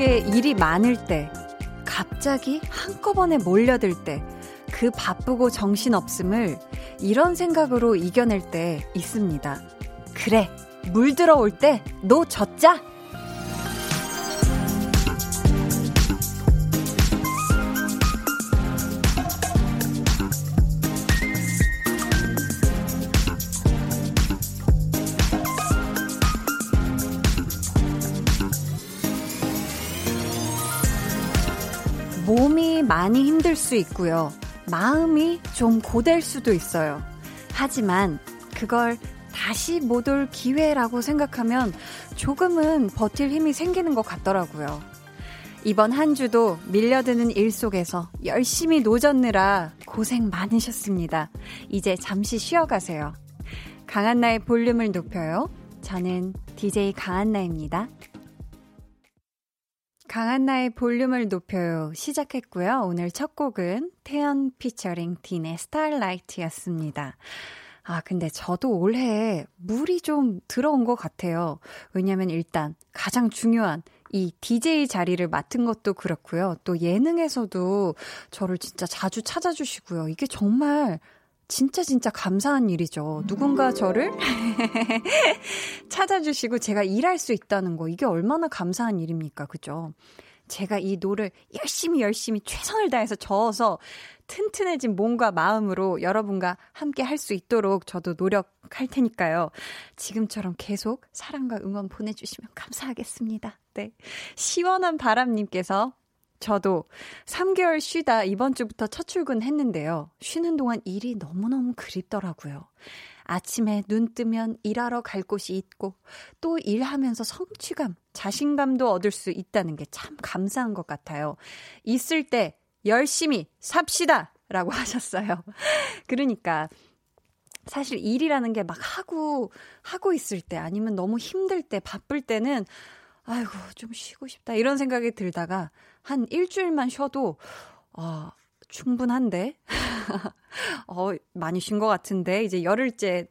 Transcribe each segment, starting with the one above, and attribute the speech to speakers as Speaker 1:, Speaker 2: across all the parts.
Speaker 1: 머릿속에 일이 많을 때, 갑자기 한꺼번에 몰려들 때, 그 바쁘고 정신없음을 이런 생각으로 이겨낼 때 있습니다. 그래, 물 들어올 때, 너 젖자! 힘들 수 있고요. 마음이 좀 고될 수도 있어요. 하지만 그걸 다시 못 올 기회라고 생각하면 조금은 버틸 힘이 생기는 것 같더라고요. 이번 한 주도 밀려드는 일 속에서 열심히 노젓느라 고생 많으셨습니다. 이제 잠시 쉬어가세요. 강한나의 볼륨을 높여요. 저는 DJ 강한나입니다. 강한 나의 볼륨을 높여요 시작했고요. 오늘 첫 곡은 태연 피처링 딘의 스타일라이트였습니다. 아, 근데 저도 올해 물이 좀 들어온 것 같아요. 왜냐면 일단 가장 중요한 이 DJ 자리를 맡은 것도 그렇고요. 또 예능에서도 저를 진짜 자주 찾아주시고요. 이게 정말 진짜 진짜 감사한 일이죠. 누군가 저를 찾아주시고 제가 일할 수 있다는 거 이게 얼마나 감사한 일입니까? 그죠? 제가 이 노를 열심히 열심히 최선을 다해서 저어서 튼튼해진 몸과 마음으로 여러분과 함께 할 수 있도록 저도 노력할 테니까요. 지금처럼 계속 사랑과 응원 보내주시면 감사하겠습니다. 네. 시원한 바람님께서 저도 3개월 쉬다 이번 주부터 첫 출근했는데요. 쉬는 동안 일이 너무너무 그립더라고요. 아침에 눈 뜨면 일하러 갈 곳이 있고 또 일하면서 성취감, 자신감도 얻을 수 있다는 게 참 감사한 것 같아요. 있을 때 열심히 삽시다! 라고 하셨어요. 그러니까 사실 일이라는 게 막 하고, 하고 있을 때 아니면 너무 힘들 때, 바쁠 때는 아이고, 좀 쉬고 싶다. 이런 생각이 들다가 한 일주일만 쉬어도, 아, 충분한데? 어, 많이 쉰 것 같은데, 이제 열흘째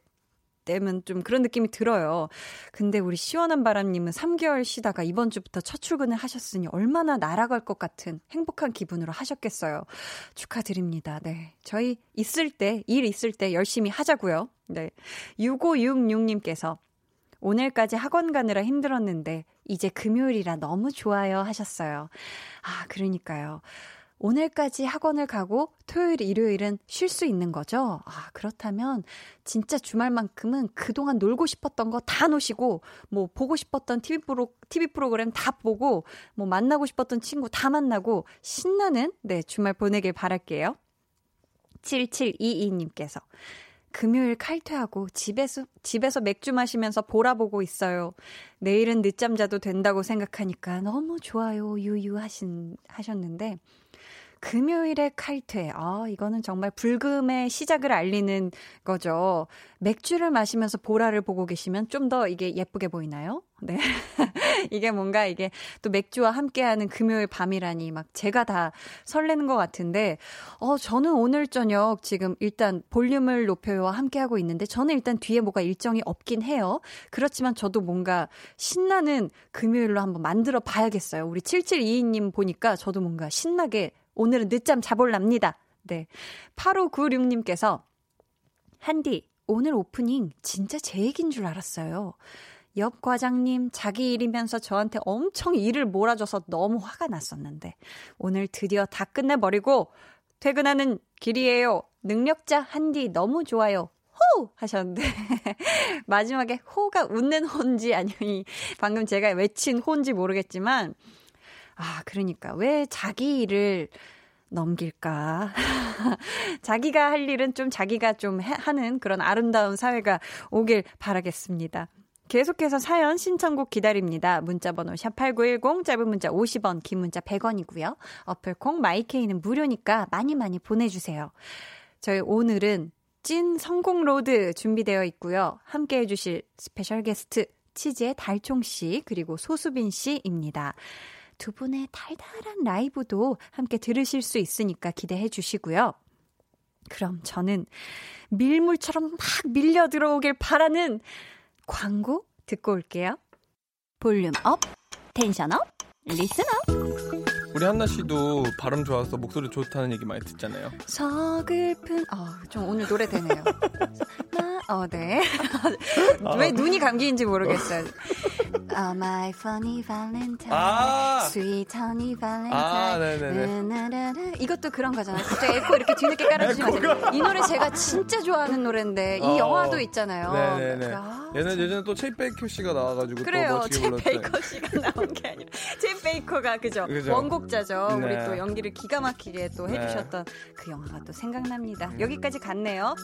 Speaker 1: 되면 좀 그런 느낌이 들어요. 근데 우리 시원한 바람님은 3개월 쉬다가 이번 주부터 첫 출근을 하셨으니 얼마나 날아갈 것 같은 행복한 기분으로 하셨겠어요. 축하드립니다. 네. 저희 있을 때, 일 있을 때 열심히 하자고요. 네. 6566님께서 오늘까지 학원 가느라 힘들었는데 이제 금요일이라 너무 좋아요 하셨어요. 아, 그러니까요. 오늘까지 학원을 가고 토요일, 일요일은 쉴 수 있는 거죠? 아, 그렇다면 진짜 주말만큼은 그동안 놀고 싶었던 거 다 노시고, 뭐 보고 싶었던 TV, 프로, TV 프로그램 다 보고, 뭐 만나고 싶었던 친구 다 만나고, 신나는, 네, 주말 보내길 바랄게요. 7722님께서. 금요일 칼퇴하고 집에서, 집에서 맥주 마시면서 보라 보고 있어요. 내일은 늦잠 자도 된다고 생각하니까 너무 좋아요. 유유 하신, 하셨는데, 금요일에 칼퇴. 아, 이거는 정말 불금의 시작을 알리는 거죠. 맥주를 마시면서 보라를 보고 계시면 좀 더 이게 예쁘게 보이나요? 네. 이게 뭔가 이게 또 맥주와 함께하는 금요일 밤이라니 막 제가 다 설레는 것 같은데, 어, 저는 오늘 저녁 지금 일단 볼륨을 높여요와 함께하고 있는데, 저는 일단 뒤에 뭐가 일정이 없긴 해요. 그렇지만 저도 뭔가 신나는 금요일로 한번 만들어 봐야겠어요. 우리 7722님 보니까 저도 뭔가 신나게 오늘은 늦잠 자볼랍니다. 네. 8596님께서, 한디, 오늘 오프닝 진짜 제 얘기인 줄 알았어요. 옆 과장님 자기 일이면서 저한테 엄청 일을 몰아줘서 너무 화가 났었는데 오늘 드디어 다 끝내버리고 퇴근하는 길이에요. 능력자 한디 너무 좋아요. 호! 하셨는데 마지막에 호가 웃는 호인지 아니면 방금 제가 외친 호인지 모르겠지만 아 그러니까 왜 자기 일을 넘길까? 자기가 할 일은 좀 자기가 좀 해, 하는 그런 아름다운 사회가 오길 바라겠습니다. 계속해서 사연 신청곡 기다립니다. 문자번호 샵8910 짧은 문자 50원 긴 문자 100원이고요. 어플콩 마이케이는 무료니까 많이 많이 보내주세요. 저희 오늘은 찐 성공 road 준비되어 있고요. 함께 해주실 special guest 치즈의 달총씨 그리고 소수빈 씨입니다. 두 분의 달달한 라이브도 함께 들으실 수 있으니까 기대해 주시고요. 그럼 저는 밀물처럼 막 밀려 들어오길 바라는 광고 듣고 올게요. volume up, tension up, listener
Speaker 2: 우리 한나 씨도 발음 좋아서 목소리 좋다는 얘기 많이 듣잖아요.
Speaker 1: 서글픈 어좀 오늘 노래 되네요. 어 네. 왜 눈이 감기는지 모르겠어요. Oh my funny valentine, 아~ sweet honey valentine. 아. 이것도 그런 거잖아요. 갑자기 에코 이렇게 뒤늦게 깔아주시면 이 노래 제가 진짜 좋아하는 노래인데 이 어. 영화도 있잖아요. 네네네. 아,
Speaker 2: 예전 예전에 또 쳇 베이커 씨가 나와가지고
Speaker 1: 그래요. 쳇 베이커 씨가 나온 게 아니라 쳇 베이커가 그죠. 그죠? 원곡자죠. 네. 우리 또 연기를 기가 막히게 또 네. 해주셨던 네. 그 영화가 또 생각납니다. 음. 여기까지 갔네요.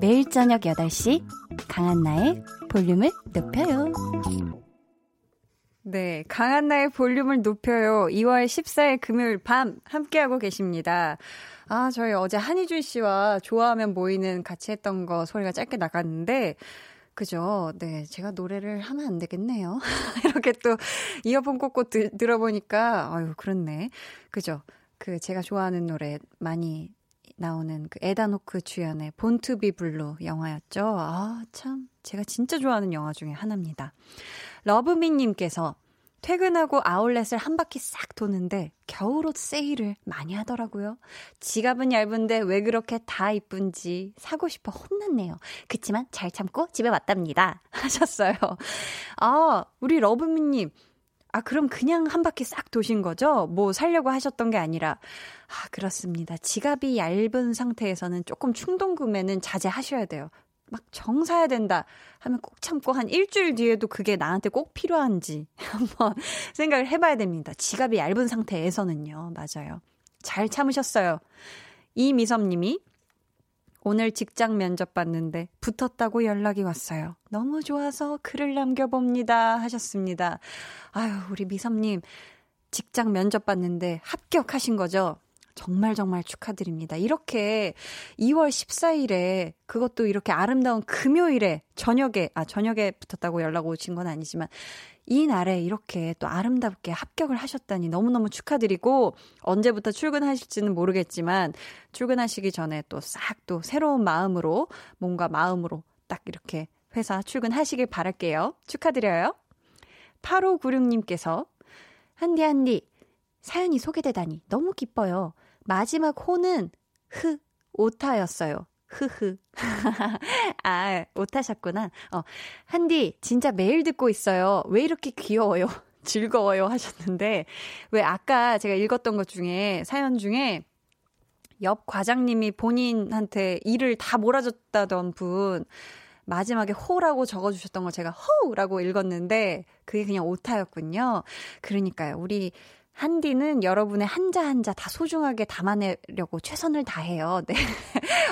Speaker 1: 매일 저녁 8시 강한나의 볼륨을 높여요. 네, 강한나의 볼륨을 높여요. 2월 14일 금요일 밤 함께하고 계십니다. 아, 저희 어제 한희준 씨와 좋아하면 모이는 같이 했던 거 소리가 짧게 나갔는데, 그죠. 네. 제가 노래를 하면 안 되겠네요. 이렇게 또 이어폰 꽂고 드, 들어보니까, 아유, 그렇네. 그죠. 그 제가 좋아하는 노래 많이 나오는 그 에단 호크 주연의 Born to Be Blue 영화였죠. 아, 참. 제가 진짜 좋아하는 영화 중에 하나입니다. 러브미님께서 퇴근하고 아울렛을 한 바퀴 싹 도는데 겨울옷 세일을 많이 하더라고요. 지갑은 얇은데 왜 그렇게 다 이쁜지 사고 싶어 혼났네요. 그치만 잘 참고 집에 왔답니다. 하셨어요. 아, 우리 러브미님. 아, 그럼 그냥 한 바퀴 싹 도신 거죠? 뭐 살려고 하셨던 게 아니라. 아, 그렇습니다. 지갑이 얇은 상태에서는 조금 충동 구매는 자제하셔야 돼요. 막 정사야 된다 하면 꼭 참고 한 일주일 뒤에도 그게 나한테 꼭 필요한지 한번 생각을 해봐야 됩니다. 지갑이 얇은 상태에서는요. 맞아요. 잘 참으셨어요. 이미섭 님이 오늘 직장 면접 봤는데 붙었다고 연락이 왔어요. 너무 좋아서 글을 남겨봅니다. 하셨습니다. 아유, 우리 미섭님, 직장 면접 봤는데 합격하신 거죠? 정말 정말 축하드립니다. 이렇게 2월 14일에 그것도 이렇게 아름다운 금요일에 저녁에, 아, 저녁에 붙었다고 연락 오신 건 아니지만 이 날에 이렇게 또 아름답게 합격을 하셨다니 너무너무 축하드리고 언제부터 출근하실지는 모르겠지만 출근하시기 전에 또 싹또 새로운 마음으로 뭔가 마음으로 딱 이렇게 회사 출근하시길 바랄게요. 축하드려요. 8596님께서 한디 한디 사연이 소개되다니 너무 기뻐요. 마지막 호는 흐 오타였어요. 흐흐. 아, 오타셨구나. 어, 한디, 진짜 매일 듣고 있어요. 왜 이렇게 귀여워요? 즐거워요? 하셨는데, 왜 아까 제가 읽었던 것 중에, 사연 중에, 옆 과장님이 본인한테 일을 다 몰아줬다던 분, 마지막에 호라고 적어주셨던 걸 제가 호라고 읽었는데, 그게 그냥 오타였군요. 그러니까요. 우리 한디는 여러분의 한자 한자 다 소중하게 담아내려고 최선을 다해요. 네.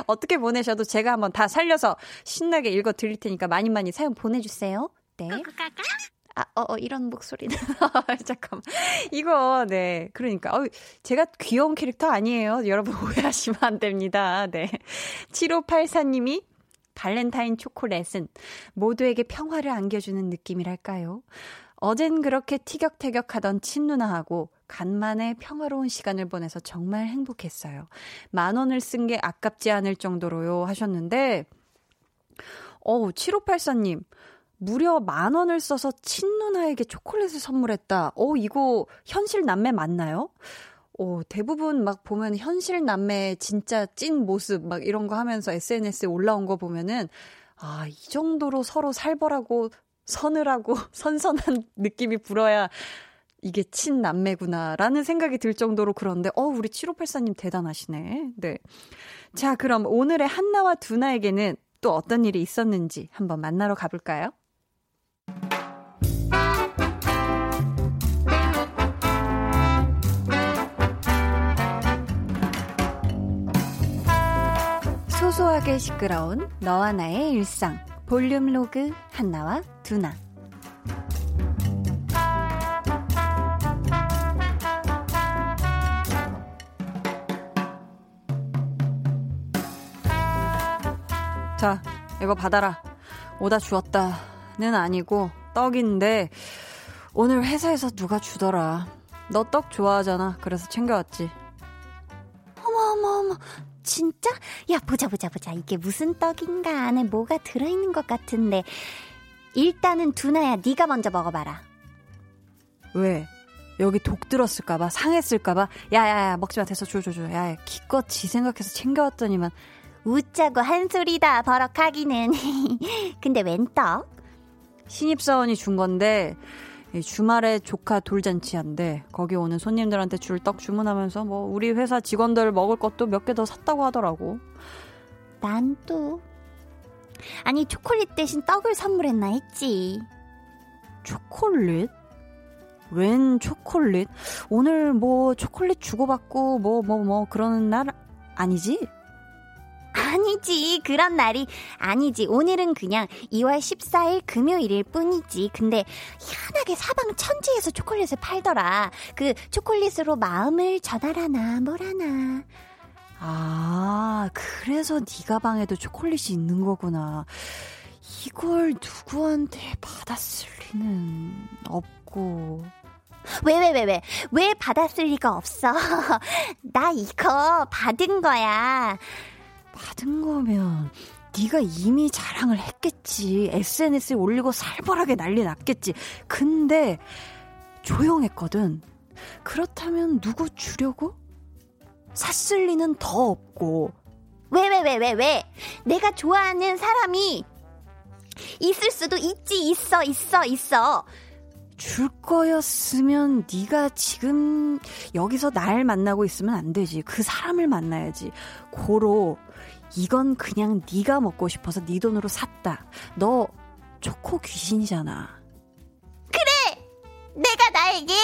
Speaker 1: 어떻게 보내셔도 제가 한번 다 살려서 신나게 읽어 드릴 테니까 많이 많이 사연 보내주세요. 네. 아, 어, 어, 이런 목소리는. 잠깐만. 이거, 네. 그러니까, 어, 제가 귀여운 캐릭터 아니에요. 여러분 오해하시면 안 됩니다. 네. 7584님이 발렌타인 초콜릿은 모두에게 평화를 안겨주는 느낌이랄까요? 어젠 그렇게 티격태격하던 친누나하고 간만에 평화로운 시간을 보내서 정말 행복했어요. 만 원을 쓴 게 아깝지 않을 정도로요 하셨는데, 어우, 7584님, 무려 만 원을 써서 친누나에게 초콜릿을 선물했다. 어, 이거 현실 남매 맞나요? 어, 대부분 막 보면 현실 남매의 진짜 찐 모습 막 이런 거 하면서 SNS에 올라온 거 보면은 아, 이 정도로 서로 살벌하고 서늘하고 선선한 느낌이 불어야 이게 친남매구나라는 생각이 들 정도로 그런데 어 우리 7584님 대단하시네. 네. 자, 그럼 오늘의 한나와 두나에게는 또 어떤 일이 있었는지 한번 만나러 가볼까요? 소소하게 시끄러운 너와 나의 일상 볼륨 로그 한나와 두나 자, 이거 받아라. 오다 주었다는 아니고 떡인데 오늘 회사에서 누가 주더라. 너 떡 좋아하잖아. 그래서 챙겨왔지.
Speaker 3: 어머 어머 어머. 진짜? 야 보자 보자 보자. 이게 무슨 떡인가 안에 뭐가 들어 있는 것 같은데. 일단은 두나야 네가 먼저 먹어 봐라.
Speaker 1: 왜? 여기 독 들었을까봐, 상했을까봐, 야야야, 먹지마, 됐어, 줘, 줘, 줘. 야, 기껏 지 생각해서 챙겨왔더니만,
Speaker 3: 웃자고 한 소리다, 버럭하기는. 근데 웬 떡?
Speaker 1: 신입사원이 준 건데, 주말에 조카 돌잔치 한데, 거기 오는 손님들한테 줄 떡 주문하면서, 뭐, 우리 회사 직원들 먹을 것도 몇 개 더 샀다고 하더라고.
Speaker 3: 난 또, 아니, 초콜릿 대신 떡을 선물했나 했지.
Speaker 1: 초콜릿? 웬 초콜릿? 오늘 뭐 초콜릿 주고받고 뭐 뭐뭐 뭐, 뭐 그러는 날 아니지?
Speaker 3: 아니지. 그런 날이 아니지. 오늘은 그냥 2월 14일 금요일일 뿐이지. 근데 희한하게 사방 천지에서 초콜릿을 팔더라. 그 초콜릿으로 마음을 전달하나 뭐라나.
Speaker 1: 아, 그래서 네 가방에도 초콜릿이 있는 거구나. 이걸 누구한테 받았을 리는 없고.
Speaker 3: 왜, 왜, 왜, 왜? 왜 받았을 리가 없어? 나 이거 받은 거야.
Speaker 1: 받은 거면 네가 이미 자랑을 했겠지. SNS에 올리고 살벌하게 난리 났겠지. 근데 조용했거든. 그렇다면 누구 주려고? 샀을 리는 더 없고.
Speaker 3: 왜, 왜, 왜, 왜, 왜? 내가 좋아하는 사람이 있을 수도 있지, 있어, 있어, 있어.
Speaker 1: 줄 거였으면 네가 지금 여기서 날 만나고 있으면 안 되지. 그 사람을 만나야지. 고로 이건 그냥 네가 먹고 싶어서 네 돈으로 샀다. 너 초코 귀신이잖아.
Speaker 3: 그래! 내가 나에게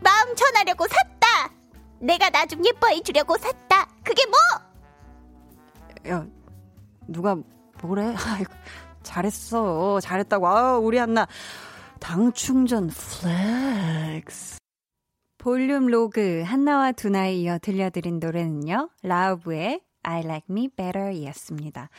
Speaker 3: 마음 전하려고 샀다! 내가 나 좀 예뻐해 주려고 샀다! 그게 뭐?
Speaker 1: 야, 누가 뭐래? 아이고, 잘했어. 잘했다고. 아 우리 한나. 당 충전 flex. 볼륨 로그 한나와 두나에 이어 들려드린 노래는요. 라우브의 I Like Me Better 이었습니다.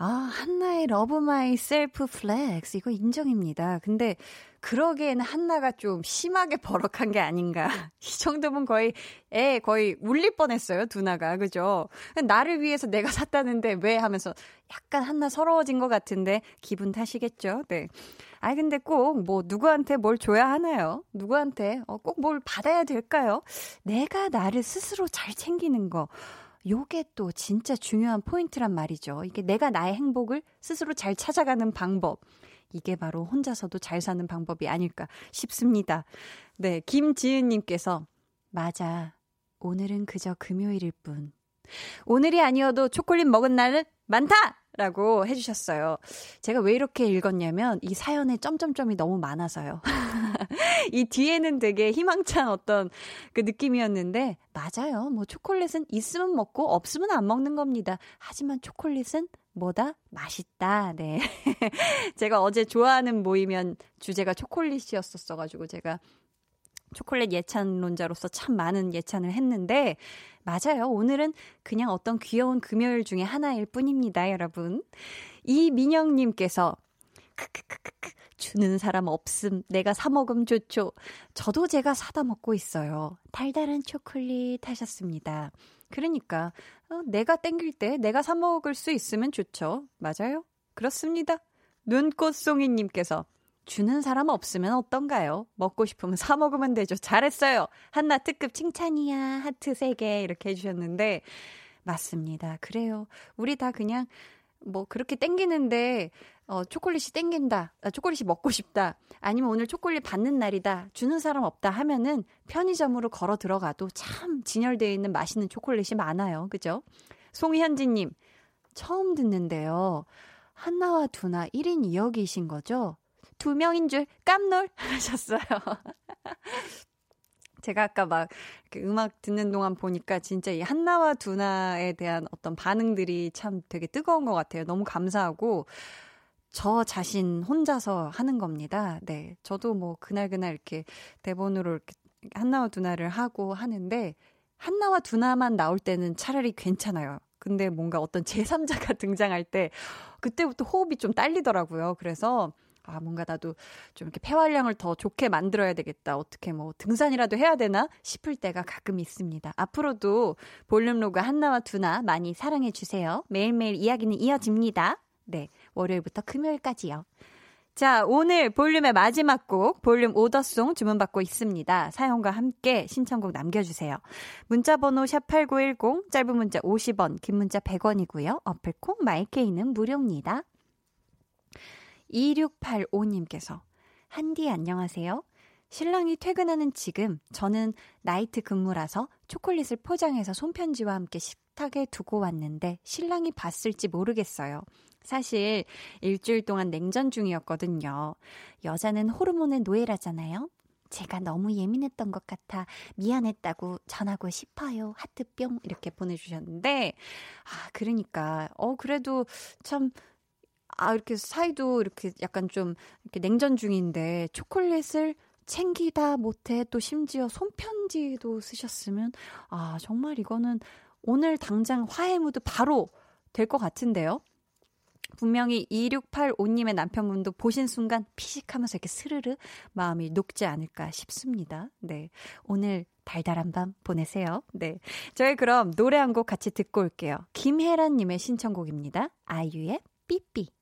Speaker 1: 아, 한나의 love myself flex 이거 인정입니다. 근데 그러기에는 한나가 좀 심하게 버럭한 게 아닌가. 이 정도면 거의 애 거의 울릴 뻔했어요, 두나가. 그죠? 나를 위해서 내가 샀다는데 왜 하면서 약간 한나 서러워진 것 같은데 기분 탓이겠죠. 네. 아 근데 꼭 뭐 누구한테 뭘 줘야 하나요? 누구한테 어, 꼭 뭘 받아야 될까요? 내가 나를 스스로 잘 챙기는 거. 요게 또 진짜 중요한 포인트란 말이죠. 이게 내가 나의 행복을 스스로 잘 찾아가는 방법. 이게 바로 혼자서도 잘 사는 방법이 아닐까 싶습니다. 네, 김지은님께서, 맞아. 오늘은 그저 금요일일 뿐. 오늘이 아니어도 초콜릿 먹은 날은 많다! 라고 해주셨어요. 제가 왜 이렇게 읽었냐면 이 사연에 점점점이 너무 많아서요. 이 뒤에는 되게 희망찬 어떤 그 느낌이었는데 맞아요. 뭐 초콜릿은 있으면 먹고 없으면 안 먹는 겁니다. 하지만 초콜릿은 뭐다? 맛있다. 네. 제가 어제 좋아하는 모이면 주제가 초콜릿이었었어가지고 제가 초콜릿 예찬론자로서 참 많은 예찬을 했는데, 맞아요. 오늘은 그냥 어떤 귀여운 금요일 중에 하나일 뿐입니다, 여러분. 이민영님께서, 크크크크크, 주는 사람 없음. 내가 사 먹음 좋죠. 저도 제가 사다 먹고 있어요. 달달한 초콜릿 하셨습니다. 그러니까, 어, 내가 땡길 때 내가 사 먹을 수 있으면 좋죠. 맞아요. 그렇습니다. 눈꽃송이님께서, 주는 사람 없으면 어떤가요? 먹고 싶으면 사 먹으면 되죠. 잘했어요. 한나 특급 칭찬이야. 하트 3개 이렇게 해주셨는데 맞습니다. 그래요. 우리 다 그냥 뭐 그렇게 땡기는데 어 초콜릿이 땡긴다. 아, 초콜릿이 먹고 싶다. 아니면 오늘 초콜릿 받는 날이다. 주는 사람 없다 하면은 편의점으로 걸어 들어가도 참 진열되어 있는 맛있는 초콜릿이 많아요. 그죠? 송현진 님. 처음 듣는데요. 한나와 두나 1인 2역이신 거죠? 두 명인 줄 깜놀 하셨어요. 제가 아까 막 음악 듣는 동안 보니까 진짜 이 한나와 두나에 대한 어떤 반응들이 참 되게 뜨거운 것 같아요. 너무 감사하고 저 자신 혼자서 하는 겁니다. 네. 저도 뭐 그날그날 이렇게 대본으로 이렇게 한나와 두나를 하고 하는데 한나와 두나만 나올 때는 차라리 괜찮아요. 근데 뭔가 어떤 제3자가 등장할 때 그때부터 호흡이 좀 딸리더라고요. 그래서 아, 뭔가 나도 좀 이렇게 폐활량을 더 좋게 만들어야 되겠다. 어떻게 뭐 등산이라도 해야 되나 싶을 때가 가끔 있습니다. 앞으로도 볼륨 로그 한나와 두나 많이 사랑해 주세요. 매일매일 이야기는 이어집니다. 네. 월요일부터 금요일까지요. 자, 오늘 볼륨의 마지막 곡, 볼륨 오더송 주문받고 있습니다. 사연과 함께 신청곡 남겨주세요. 문자번호 샵8910, 짧은 문자 50원, 긴 문자 100원이고요. 어플콩, 마이케이는 무료입니다. 2685님께서, 한디 안녕하세요. 신랑이 퇴근하는 지금 저는 나이트 근무라서 초콜릿을 포장해서 손편지와 함께 식탁에 두고 왔는데 신랑이 봤을지 모르겠어요. 사실 일주일 동안 냉전 중이었거든요. 여자는 호르몬의 노예라잖아요. 제가 너무 예민했던 것 같아 미안했다고 전하고 싶어요. 하트뿅 이렇게 보내주셨는데 아 그러니까 어 그래도 참 아 이렇게 사이도 이렇게 약간 좀 이렇게 냉전 중인데 초콜릿을 챙기다 못해 또 심지어 손편지도 쓰셨으면 아 정말 이거는 오늘 당장 화해 무드 바로 될 것 같은데요. 분명히 2685님의 남편분도 보신 순간 피식하면서 이렇게 스르르 마음이 녹지 않을까 싶습니다. 네. 오늘 달달한 밤 보내세요. 네. 저희 그럼 노래 한 곡 같이 듣고 올게요. 김혜란님의 신청곡입니다. 아이유의 삐삐.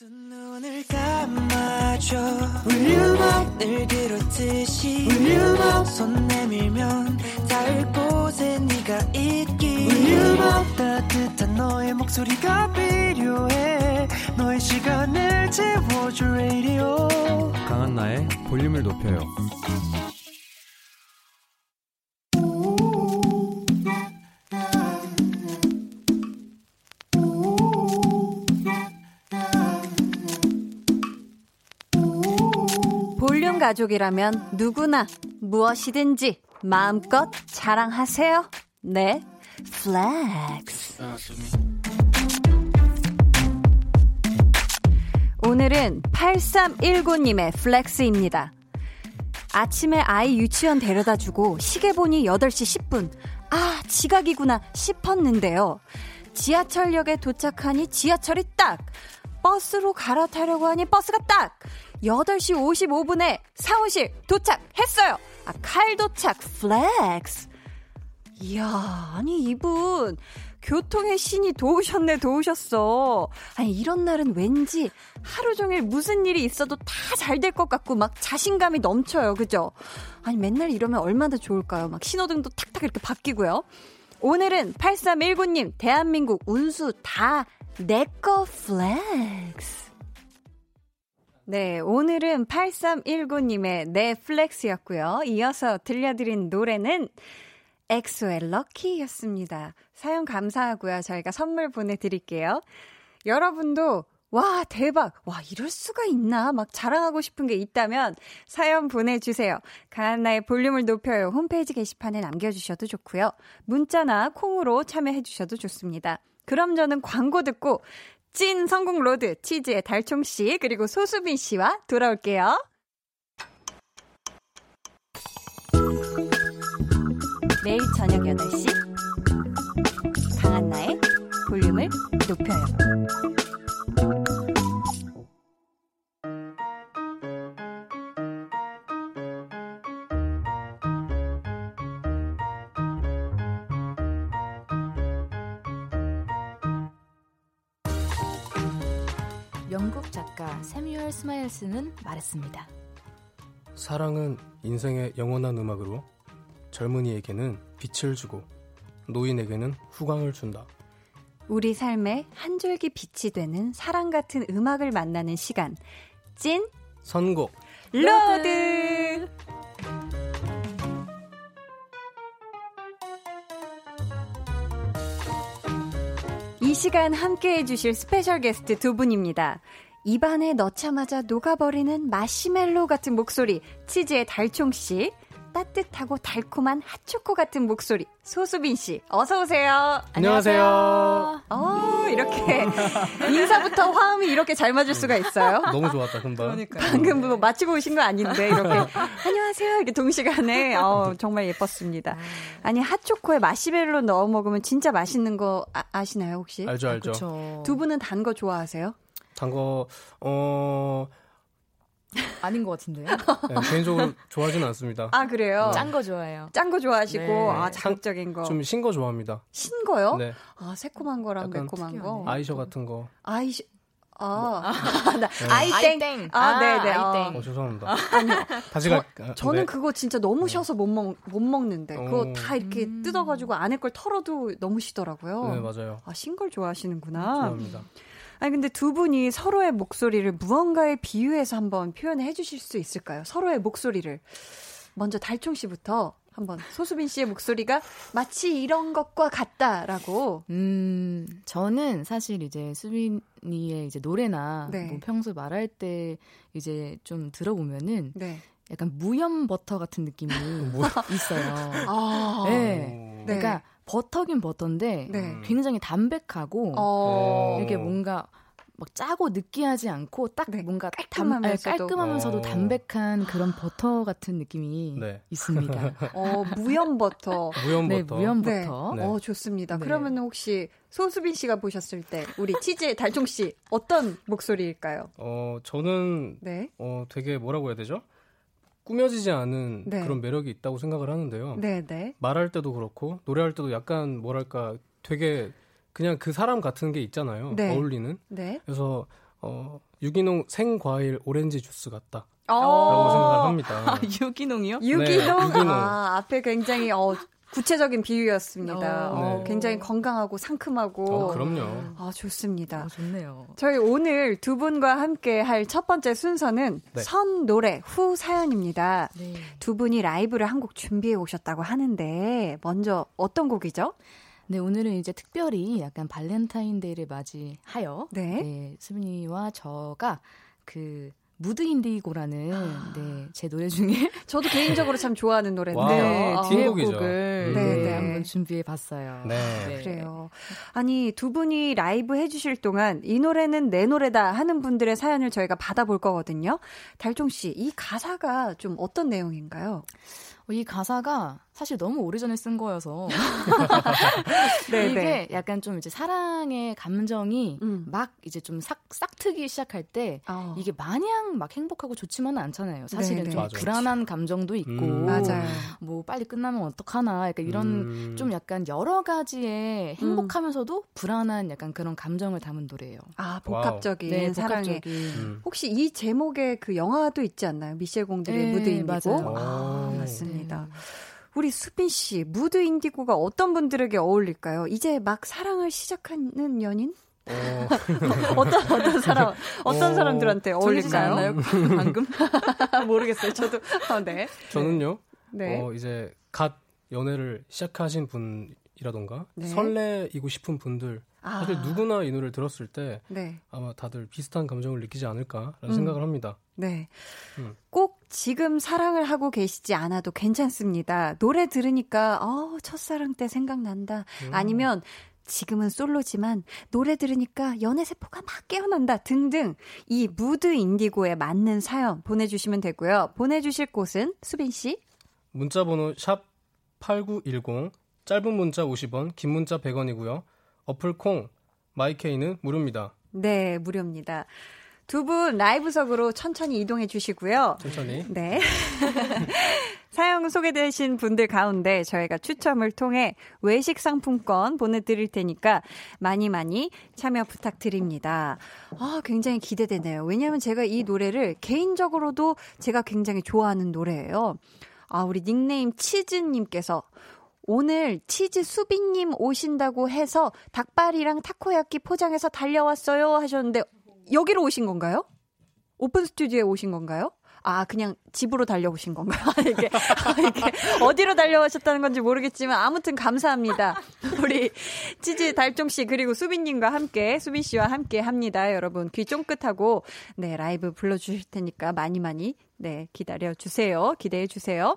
Speaker 1: 두 눈을 감아줘. 울륨업 늘 그렇듯이 울륨업 손 내밀면 닿을 곳에 네가 있기. 울륨업 따뜻한 너의 목소리가 필요해. 너의 시간을 채워줄 radio.
Speaker 4: 강한나의 볼륨을 높여요
Speaker 1: 가족이라면 누구나 무엇이든지 마음껏 자랑하세요. 네, flex. 오늘은 8319님의 flex입니다. 아침에 아이 유치원 데려다 주고 시계 보니 8시 10분. 아, 지각이구나 싶었는데요. 지하철역에 도착하니 지하철이 딱! 버스로 갈아타려고 하니 버스가 딱! 8시 55분에 사무실 도착했어요. 아, 칼 도착, flex. 이야, 아니, 이분, 교통의 신이 도우셨네, 도우셨어. 아니, 이런 날은 왠지 하루 종일 무슨 일이 있어도 다 잘 될 것 같고, 막 자신감이 넘쳐요, 그죠? 아니, 맨날 이러면 얼마나 좋을까요? 막 신호등도 탁탁 이렇게 바뀌고요. 오늘은 8319님, 대한민국 운수 다 내꺼 flex. 네, 오늘은 8319님의 네 flex였고요. 이어서 들려드린 노래는 엑소의 Lucky였습니다. 사연 감사하고요. 저희가 선물 보내드릴게요. 여러분도 와, 대박! 와, 이럴 수가 있나? 막 자랑하고 싶은 게 있다면 사연 보내주세요. 강한나의 볼륨을 높여요. 홈페이지 게시판에 남겨주셔도 좋고요. 문자나 콩으로 참여해주셔도 좋습니다. 그럼 저는 광고 듣고 찐 선곡 road 치즈의 달총 씨 그리고 소수빈 씨와 돌아올게요. 매일 저녁 8시 강한나의 볼륨을 높여요.
Speaker 5: 작가 새뮤얼 스마일스는 말했습니다.
Speaker 6: 사랑은 인생의 영원한 음악으로 젊은이에게는 빛을 주고 노인에게는 후광을 준다.
Speaker 1: 우리 삶의 한 줄기 빛이 되는 사랑 같은 음악을 만나는 시간. 찐
Speaker 6: 선곡
Speaker 1: road. 이 시간 함께 해주실 special 게스트 두 분입니다. 입안에 넣자마자 녹아버리는 마시멜로 같은 목소리, 치즈의 달총씨. 따뜻하고 달콤한 핫초코 같은 목소리, 소수빈 씨. 어서 오세요.
Speaker 6: 안녕하세요.
Speaker 1: 어, 이렇게. 인사부터 화음이 이렇게 잘 맞을 수가 있어요.
Speaker 6: 너무 좋았다, 금방.
Speaker 1: 그러니까요. 방금 뭐 마치고 오신 거 아닌데, 이렇게. 안녕하세요. 이렇게 동시간에. 어, 정말 예뻤습니다. 아니, 핫초코에 마시멜로 넣어 먹으면 진짜 맛있는 거 아, 시나요 혹시?
Speaker 6: 알죠, 알죠.
Speaker 5: 아,
Speaker 1: 두 분은 단 거 좋아하세요?
Speaker 6: 단 거, 어,
Speaker 5: 아닌 것 같은데요?
Speaker 6: 네, 개인적으로 좋아하지는 않습니다.
Speaker 1: 아 그래요?
Speaker 5: 네. 짠거 좋아해요.
Speaker 1: 짠 거 좋아하시고
Speaker 5: 네.
Speaker 1: 아 자극적인 거.
Speaker 6: 좀 신 거 좋아합니다.
Speaker 1: 신 거요?
Speaker 6: 네.
Speaker 1: 아 새콤한 거랑 매콤한 거.
Speaker 6: 아이셔 같은 거.
Speaker 1: 아이셔. 아, 나
Speaker 6: 네.
Speaker 1: 아이땡.
Speaker 5: 아이땡.
Speaker 1: 아, 네네.
Speaker 5: 아이땡.
Speaker 6: 어, 죄송합니다. 다시 갈. 아,
Speaker 1: 저는
Speaker 6: 네.
Speaker 1: 그거 진짜 너무 쉬어서 못, 먹, 못 먹는데. 그거
Speaker 6: 어.
Speaker 1: 다 이렇게
Speaker 5: 음.
Speaker 1: 뜯어가지고 안에 걸 털어도 너무 쉬더라고요.
Speaker 6: 네, 맞아요.
Speaker 1: 아, 신 걸 좋아하시는구나.
Speaker 6: 좋아합니다.
Speaker 1: 아니, 근데 두 분이 서로의 목소리를 무언가에 비유해서 한번 표현해 주실 수 있을까요? 서로의 목소리를. 먼저 달총 씨부터 한번 소수빈 씨의 목소리가 마치 이런 것과 같다라고.
Speaker 5: 음, 저는 사실 이제 수빈이의 이제 노래나
Speaker 1: 네.
Speaker 5: 뭐 평소 말할 때 이제 좀 들어보면은
Speaker 1: 네.
Speaker 5: 약간 무염 버터 같은 느낌이 있어요.
Speaker 1: 아.
Speaker 5: 네.
Speaker 6: 오.
Speaker 1: 네.
Speaker 5: 그러니까 버터긴 버터인데
Speaker 1: 네.
Speaker 5: 굉장히 담백하고
Speaker 1: 어.
Speaker 5: 이게 뭔가 막 짜고 느끼하지 않고 딱
Speaker 1: 네,
Speaker 5: 뭔가
Speaker 1: 깔끔하면서도.
Speaker 5: 담, 아니, 깔끔하면서도
Speaker 6: 어.
Speaker 5: 담백한 그런 버터 같은 느낌이
Speaker 6: 네.
Speaker 5: 있습니다.
Speaker 1: 어, 무염 버터.
Speaker 6: 무염
Speaker 5: 네,
Speaker 6: 버터.
Speaker 5: 무염
Speaker 1: 네.
Speaker 5: 버터.
Speaker 6: 네.
Speaker 1: 어, 좋습니다.
Speaker 5: 네.
Speaker 1: 그러면 혹시 소수빈 씨가 보셨을 때 우리 치즈의 달총 씨 어떤 목소리일까요?
Speaker 6: 어, 저는
Speaker 1: 네.
Speaker 6: 어, 되게 뭐라고 해야 되죠? 꾸며지지 않은
Speaker 1: 네.
Speaker 6: 그런 매력이 있다고 생각을 하는데요.
Speaker 1: 네, 네.
Speaker 6: 말할 때도 그렇고 노래할 때도 약간 뭐랄까 되게 그냥 그 사람 같은 게 있잖아요.
Speaker 1: 네.
Speaker 6: 어울리는.
Speaker 1: 네.
Speaker 6: 그래서 어, 유기농 생과일 오렌지 주스 같다.
Speaker 1: 어.
Speaker 6: 라고 생각을 합니다.
Speaker 5: 아, 유기농이요?
Speaker 1: 유기농.
Speaker 6: 네, 유기농.
Speaker 1: 아, 앞에 굉장히 어, 구체적인 비유였습니다.
Speaker 5: 어,
Speaker 1: 어,
Speaker 6: 네.
Speaker 1: 굉장히 건강하고 상큼하고.
Speaker 6: 어, 그럼요.
Speaker 1: 아, 좋습니다.
Speaker 5: 어, 좋네요.
Speaker 1: 저희 오늘 두 분과 함께 할 첫 번째 순서는
Speaker 6: 네.
Speaker 1: 선 노래 후 사연입니다.
Speaker 5: 네.
Speaker 1: 두 분이 라이브를 한 곡 준비해 오셨다고 하는데 먼저 어떤 곡이죠?
Speaker 5: 네, 오늘은 이제 특별히 약간 발렌타인데이를 맞이하여
Speaker 1: 네.
Speaker 5: 네, 수빈이와 저가 그 Mood Indigo라는
Speaker 1: 아.
Speaker 5: 네, 제 노래 중에
Speaker 1: 저도 개인적으로 참 좋아하는 노래인데요.
Speaker 5: 네,
Speaker 1: 아,
Speaker 6: 듀엣곡이죠.
Speaker 5: 듀엣곡을
Speaker 1: 네,
Speaker 5: 네,
Speaker 1: 네.
Speaker 5: 한번 준비해 봤어요.
Speaker 6: 네.
Speaker 1: 그래요. 아니, 두 분이 라이브 해 주실 동안 이 노래는 내 노래다 하는 분들의 사연을 저희가 받아볼 거거든요. 달종 씨, 이 가사가 좀 어떤 내용인가요?
Speaker 5: 어, 이 가사가 사실 너무 오래전에 쓴 거여서
Speaker 1: 네,
Speaker 5: 이게
Speaker 1: 네.
Speaker 5: 약간 좀 이제 사랑의 감정이
Speaker 1: 음.
Speaker 5: 막 이제 좀 싹, 싹트기 시작할 때
Speaker 1: 어.
Speaker 5: 이게 마냥 막 행복하고 좋지만은 않잖아요. 사실은
Speaker 1: 네,
Speaker 5: 좀
Speaker 6: 네.
Speaker 5: 불안한 감정도 있고
Speaker 6: 음.
Speaker 1: 맞아요.
Speaker 5: 뭐 빨리 끝나면 어떡하나 약간 이런
Speaker 6: 음.
Speaker 5: 좀 약간 여러 가지의 행복하면서도 불안한 약간 그런 감정을 담은 노래예요.
Speaker 1: 아, 복합적인
Speaker 5: 네,
Speaker 1: 사랑의.
Speaker 5: 복합적인.
Speaker 6: 음.
Speaker 1: 혹시 이 제목에 그 영화도 있지 않나요? 미셸 공들의
Speaker 5: 네. 맞아요.
Speaker 1: 아,
Speaker 6: 오.
Speaker 1: 맞습니다. 우리 수빈 씨, 무드 인디고가 어떤 분들에게 어울릴까요? 이제 막 사랑을 시작하는 연인?
Speaker 6: 어,
Speaker 1: 어떤 어떤 사람 어떤
Speaker 6: 어,
Speaker 1: 사람들한테 어울릴까요?
Speaker 5: 방금?
Speaker 1: 모르겠어요. 저도 어, 네.
Speaker 6: 저는요.
Speaker 1: 네.
Speaker 6: 어, 이제 갓 연애를 시작하신 분이라던가
Speaker 1: 네.
Speaker 6: 설레이고 싶은 분들
Speaker 1: 아,
Speaker 6: 사실 누구나 이 노래를 들었을 때
Speaker 1: 네.
Speaker 6: 아마 다들 비슷한 감정을 느끼지 않을까라는
Speaker 1: 음.
Speaker 6: 생각을 합니다.
Speaker 1: 네.
Speaker 6: 음.
Speaker 1: 꼭 지금 사랑을 하고 계시지 않아도 괜찮습니다. 노래 들으니까 어, 첫사랑 때 생각난다.
Speaker 6: 음.
Speaker 1: 아니면 지금은 솔로지만 노래 들으니까 연애 세포가 막 깨어난다 등등 이 Mood Indigo에 맞는 사연 보내주시면 되고요. 보내주실 곳은 수빈 씨.
Speaker 6: 문자 번호 샵 8910 짧은 문자 50원, 긴 문자 100원이고요. 어플 콩 마이케이는 무료입니다.
Speaker 1: 네, 무료입니다. 두 분 라이브석으로 천천히 이동해 주시고요.
Speaker 6: 천천히.
Speaker 1: 네. 사연 소개되신 분들 가운데 저희가 추첨을 통해 외식 상품권 보내드릴 테니까 많이 많이 참여 부탁드립니다. 아, 굉장히 기대되네요. 왜냐하면 제가 이 노래를 개인적으로도 제가 굉장히 좋아하는 노래예요. 아, 우리 닉네임 치즈님께서 오늘 치즈 수빈님 오신다고 해서 닭발이랑 타코야끼 포장해서 달려왔어요 하셨는데 여기로 오신 건가요? 오픈 스튜디오에 오신 건가요? 아, 그냥 집으로 달려오신 건가요? 이게, 이게 어디로 달려오셨다는 건지 모르겠지만 아무튼 감사합니다. 우리 치즈 달총 씨 그리고 수빈님과 함께, 수빈 씨와 함께 합니다. 여러분 귀 쫑긋하고 네, 라이브 불러주실 테니까 많이 많이 네, 기다려 주세요. 기대해 주세요.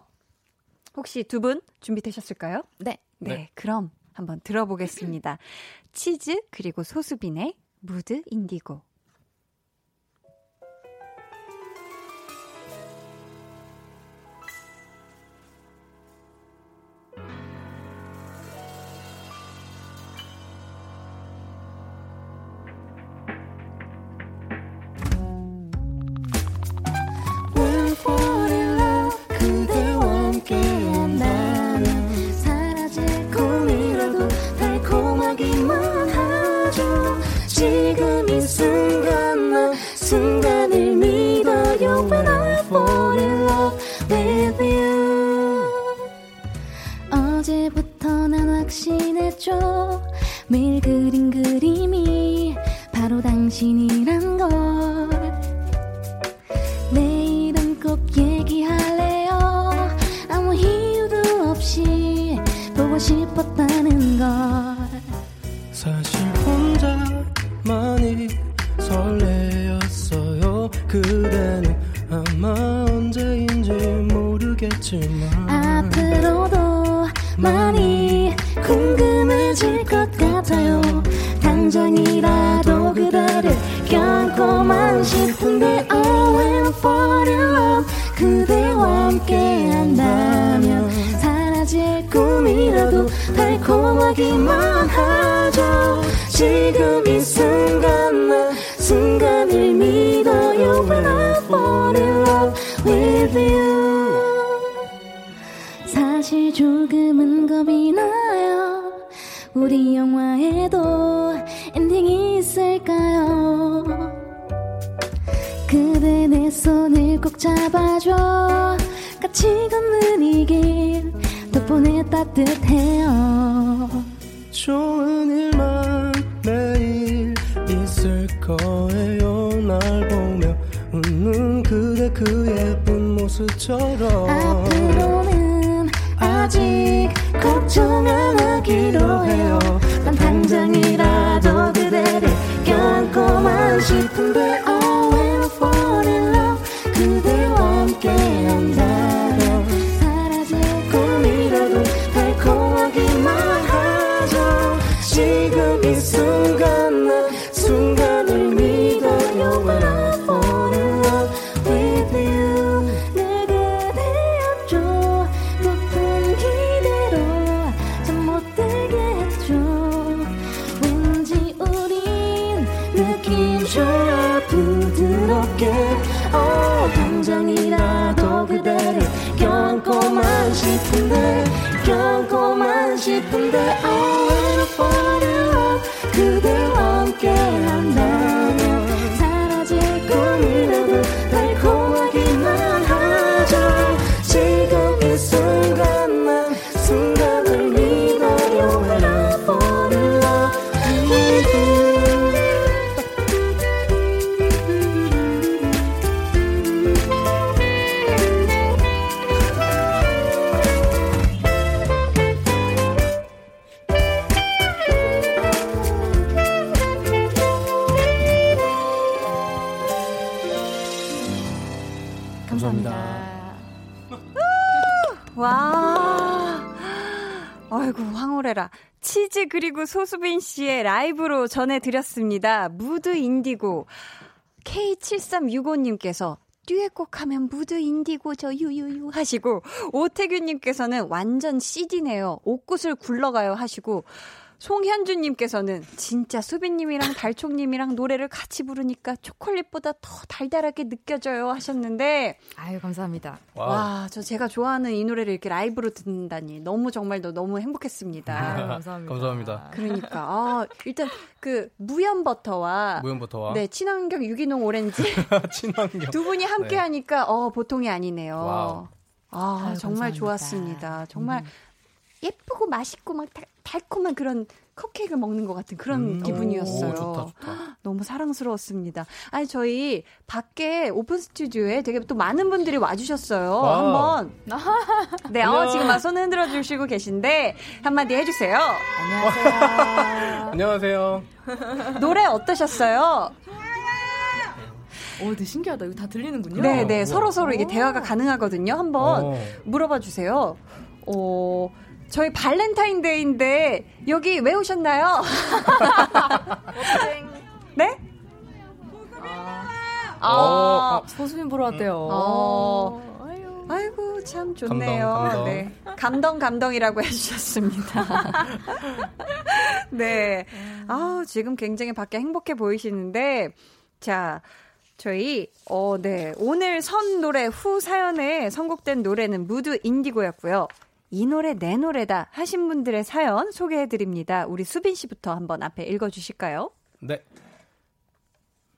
Speaker 1: 혹시 두 분 준비되셨을까요?
Speaker 5: 네.
Speaker 1: 네,
Speaker 6: 네.
Speaker 1: 그럼 한번 들어보겠습니다. 치즈 그리고 소수빈의 Mood Indigo. 알려줘.
Speaker 3: 매일 그린 그림이 바로 당신이란 걸내 이름 꼭 얘기할래요. 아무 이유도 없이 보고
Speaker 7: 싶었다는 걸.
Speaker 6: 사실 혼자만이 설레였어요. 그대는 아마 언제인지 모르겠지만
Speaker 7: 앞으로도 많이 궁금해. 질것 같아요. 당장이라도 그대를 껴안고만 싶은데 I fall in love. 그대와 함께 한다면 사라질 꿈이라도 달콤하기만 하죠. 지금 이 순간 난 순간을 믿어요. When I fall in love with you. 사실 조금은 겁이 나요 우리 영화에도 엔딩이 있을까요? 그대 내 손을 꼭 잡아줘. 같이 걷는 이 길 덕분에 따뜻해요.
Speaker 6: 좋은 일만 매일 있을 거예요. 날 보며 웃는 그대 그 예쁜 모습처럼.
Speaker 7: 앞으로는 아직 걱정 안 하기로 해요. 난 당장이라도 그대를 껴안고만 싶은데 I fall in love. 그대와 함께 한다면 사라질 꿈이라도 달콤하기만 하죠. 지금 이 순간 싶은데 껴안고만 싶은데 I in love 그대와 함께 한다
Speaker 1: 치즈 그리고 소수빈 씨의 라이브로 전해드렸습니다. Mood Indigo. K7365님께서 듀엣곡 하면 Mood Indigo 저 ㅠㅠㅠ 하시고 오태규님께서는 완전 CD네요. 옥구슬 굴러가요 하시고 송현주님께서는 진짜 수빈님이랑 달총님이랑 노래를 같이 부르니까 초콜릿보다 더 달달하게 느껴져요 하셨는데
Speaker 5: 아유, 감사합니다.
Speaker 6: 와,
Speaker 1: 저 제가 좋아하는 이 노래를 이렇게 라이브로 듣는다니 너무 정말 너- 너무 행복했습니다.
Speaker 5: 아유, 감사합니다.
Speaker 6: 감사합니다.
Speaker 1: 그러니까 아, 일단 그 무염 버터와
Speaker 6: 무염 버터와
Speaker 1: 네 친환경 유기농 오렌지
Speaker 6: 친환경
Speaker 1: 두 분이 함께
Speaker 6: 네.
Speaker 1: 하니까 어 보통이 아니네요.
Speaker 6: 와우.
Speaker 1: 아
Speaker 5: 아유,
Speaker 1: 정말
Speaker 5: 감사합니다.
Speaker 1: 좋았습니다. 정말
Speaker 5: 음.
Speaker 1: 예쁘고 맛있고 막 달, 달콤한 그런 컵케이크를 먹는 것 같은 그런
Speaker 6: 음.
Speaker 1: 기분이었어요.
Speaker 6: 오, 좋다 좋다.
Speaker 1: 너무 사랑스러웠습니다. 아니 저희 밖에 오픈 스튜디오에 되게 또 많은 분들이 와주셨어요.
Speaker 6: 와우.
Speaker 1: 한번 네, 어. 지금 막 손 흔들어 주시고 계신데 한마디 해주세요.
Speaker 5: 안녕하세요.
Speaker 6: 안녕하세요.
Speaker 1: 노래 어떠셨어요?
Speaker 5: 오, 되게 신기하다. 이거 다 들리는군요.
Speaker 1: 네, 네,
Speaker 6: 우와.
Speaker 1: 서로 서로 이게 대화가 가능하거든요. 한번
Speaker 6: 어.
Speaker 1: 물어봐 주세요. 어. 저희 발렌타인데이인데 여기 왜 오셨나요? 네? 아,
Speaker 5: 소수민 보러 왔대요.
Speaker 1: 어.
Speaker 5: 아유.
Speaker 1: 아이고 참 좋네요.
Speaker 6: 감동, 감동.
Speaker 1: 네, 감동 감동이라고 해주셨습니다. 네, 아 지금 굉장히 밖에 행복해 보이시는데 자. 저희 어네 오늘 선 노래 후 사연에 선곡된 노래는 무드 인디고였고요. 이 노래 내 노래다 하신 분들의 사연 소개해 드립니다. 우리 수빈 씨부터 한번 앞에 읽어 주실까요?
Speaker 6: 네.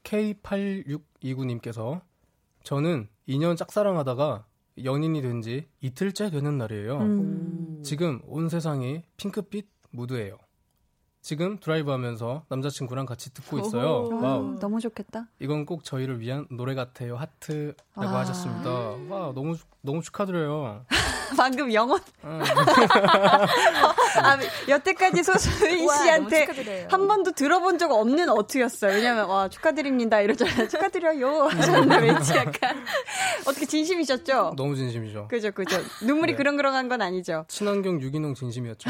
Speaker 6: K8629님께서 저는 2년 짝사랑하다가 연인이 된 지 이틀째 되는 날이에요.
Speaker 1: 음.
Speaker 6: 지금 온 세상이 핑크빛 무드예요. 지금 드라이브 하면서 남자친구랑 같이 듣고 있어요.
Speaker 5: 오호.
Speaker 6: 와우.
Speaker 1: 음, 너무 좋겠다.
Speaker 6: 이건 꼭 저희를 위한 노래 같아요. 하트라고
Speaker 1: 아.
Speaker 6: 하셨습니다. 와, 너무, 너무 축하드려요.
Speaker 1: 방금 영혼.
Speaker 6: 음.
Speaker 1: 아, 여태까지 소수빈
Speaker 5: 우와,
Speaker 1: 씨한테. 한 번도 들어본 적 없는 어투였어요. 왜냐면, 와, 축하드립니다. 이러잖아요. 축하드려요. 하셨는데 왠지 약간. 어떻게 진심이셨죠?
Speaker 6: 너무 진심이죠.
Speaker 1: 그죠, 그죠. 눈물이
Speaker 6: 네.
Speaker 1: 그렁그렁한 건 아니죠.
Speaker 6: 친환경 유기농 진심이었죠.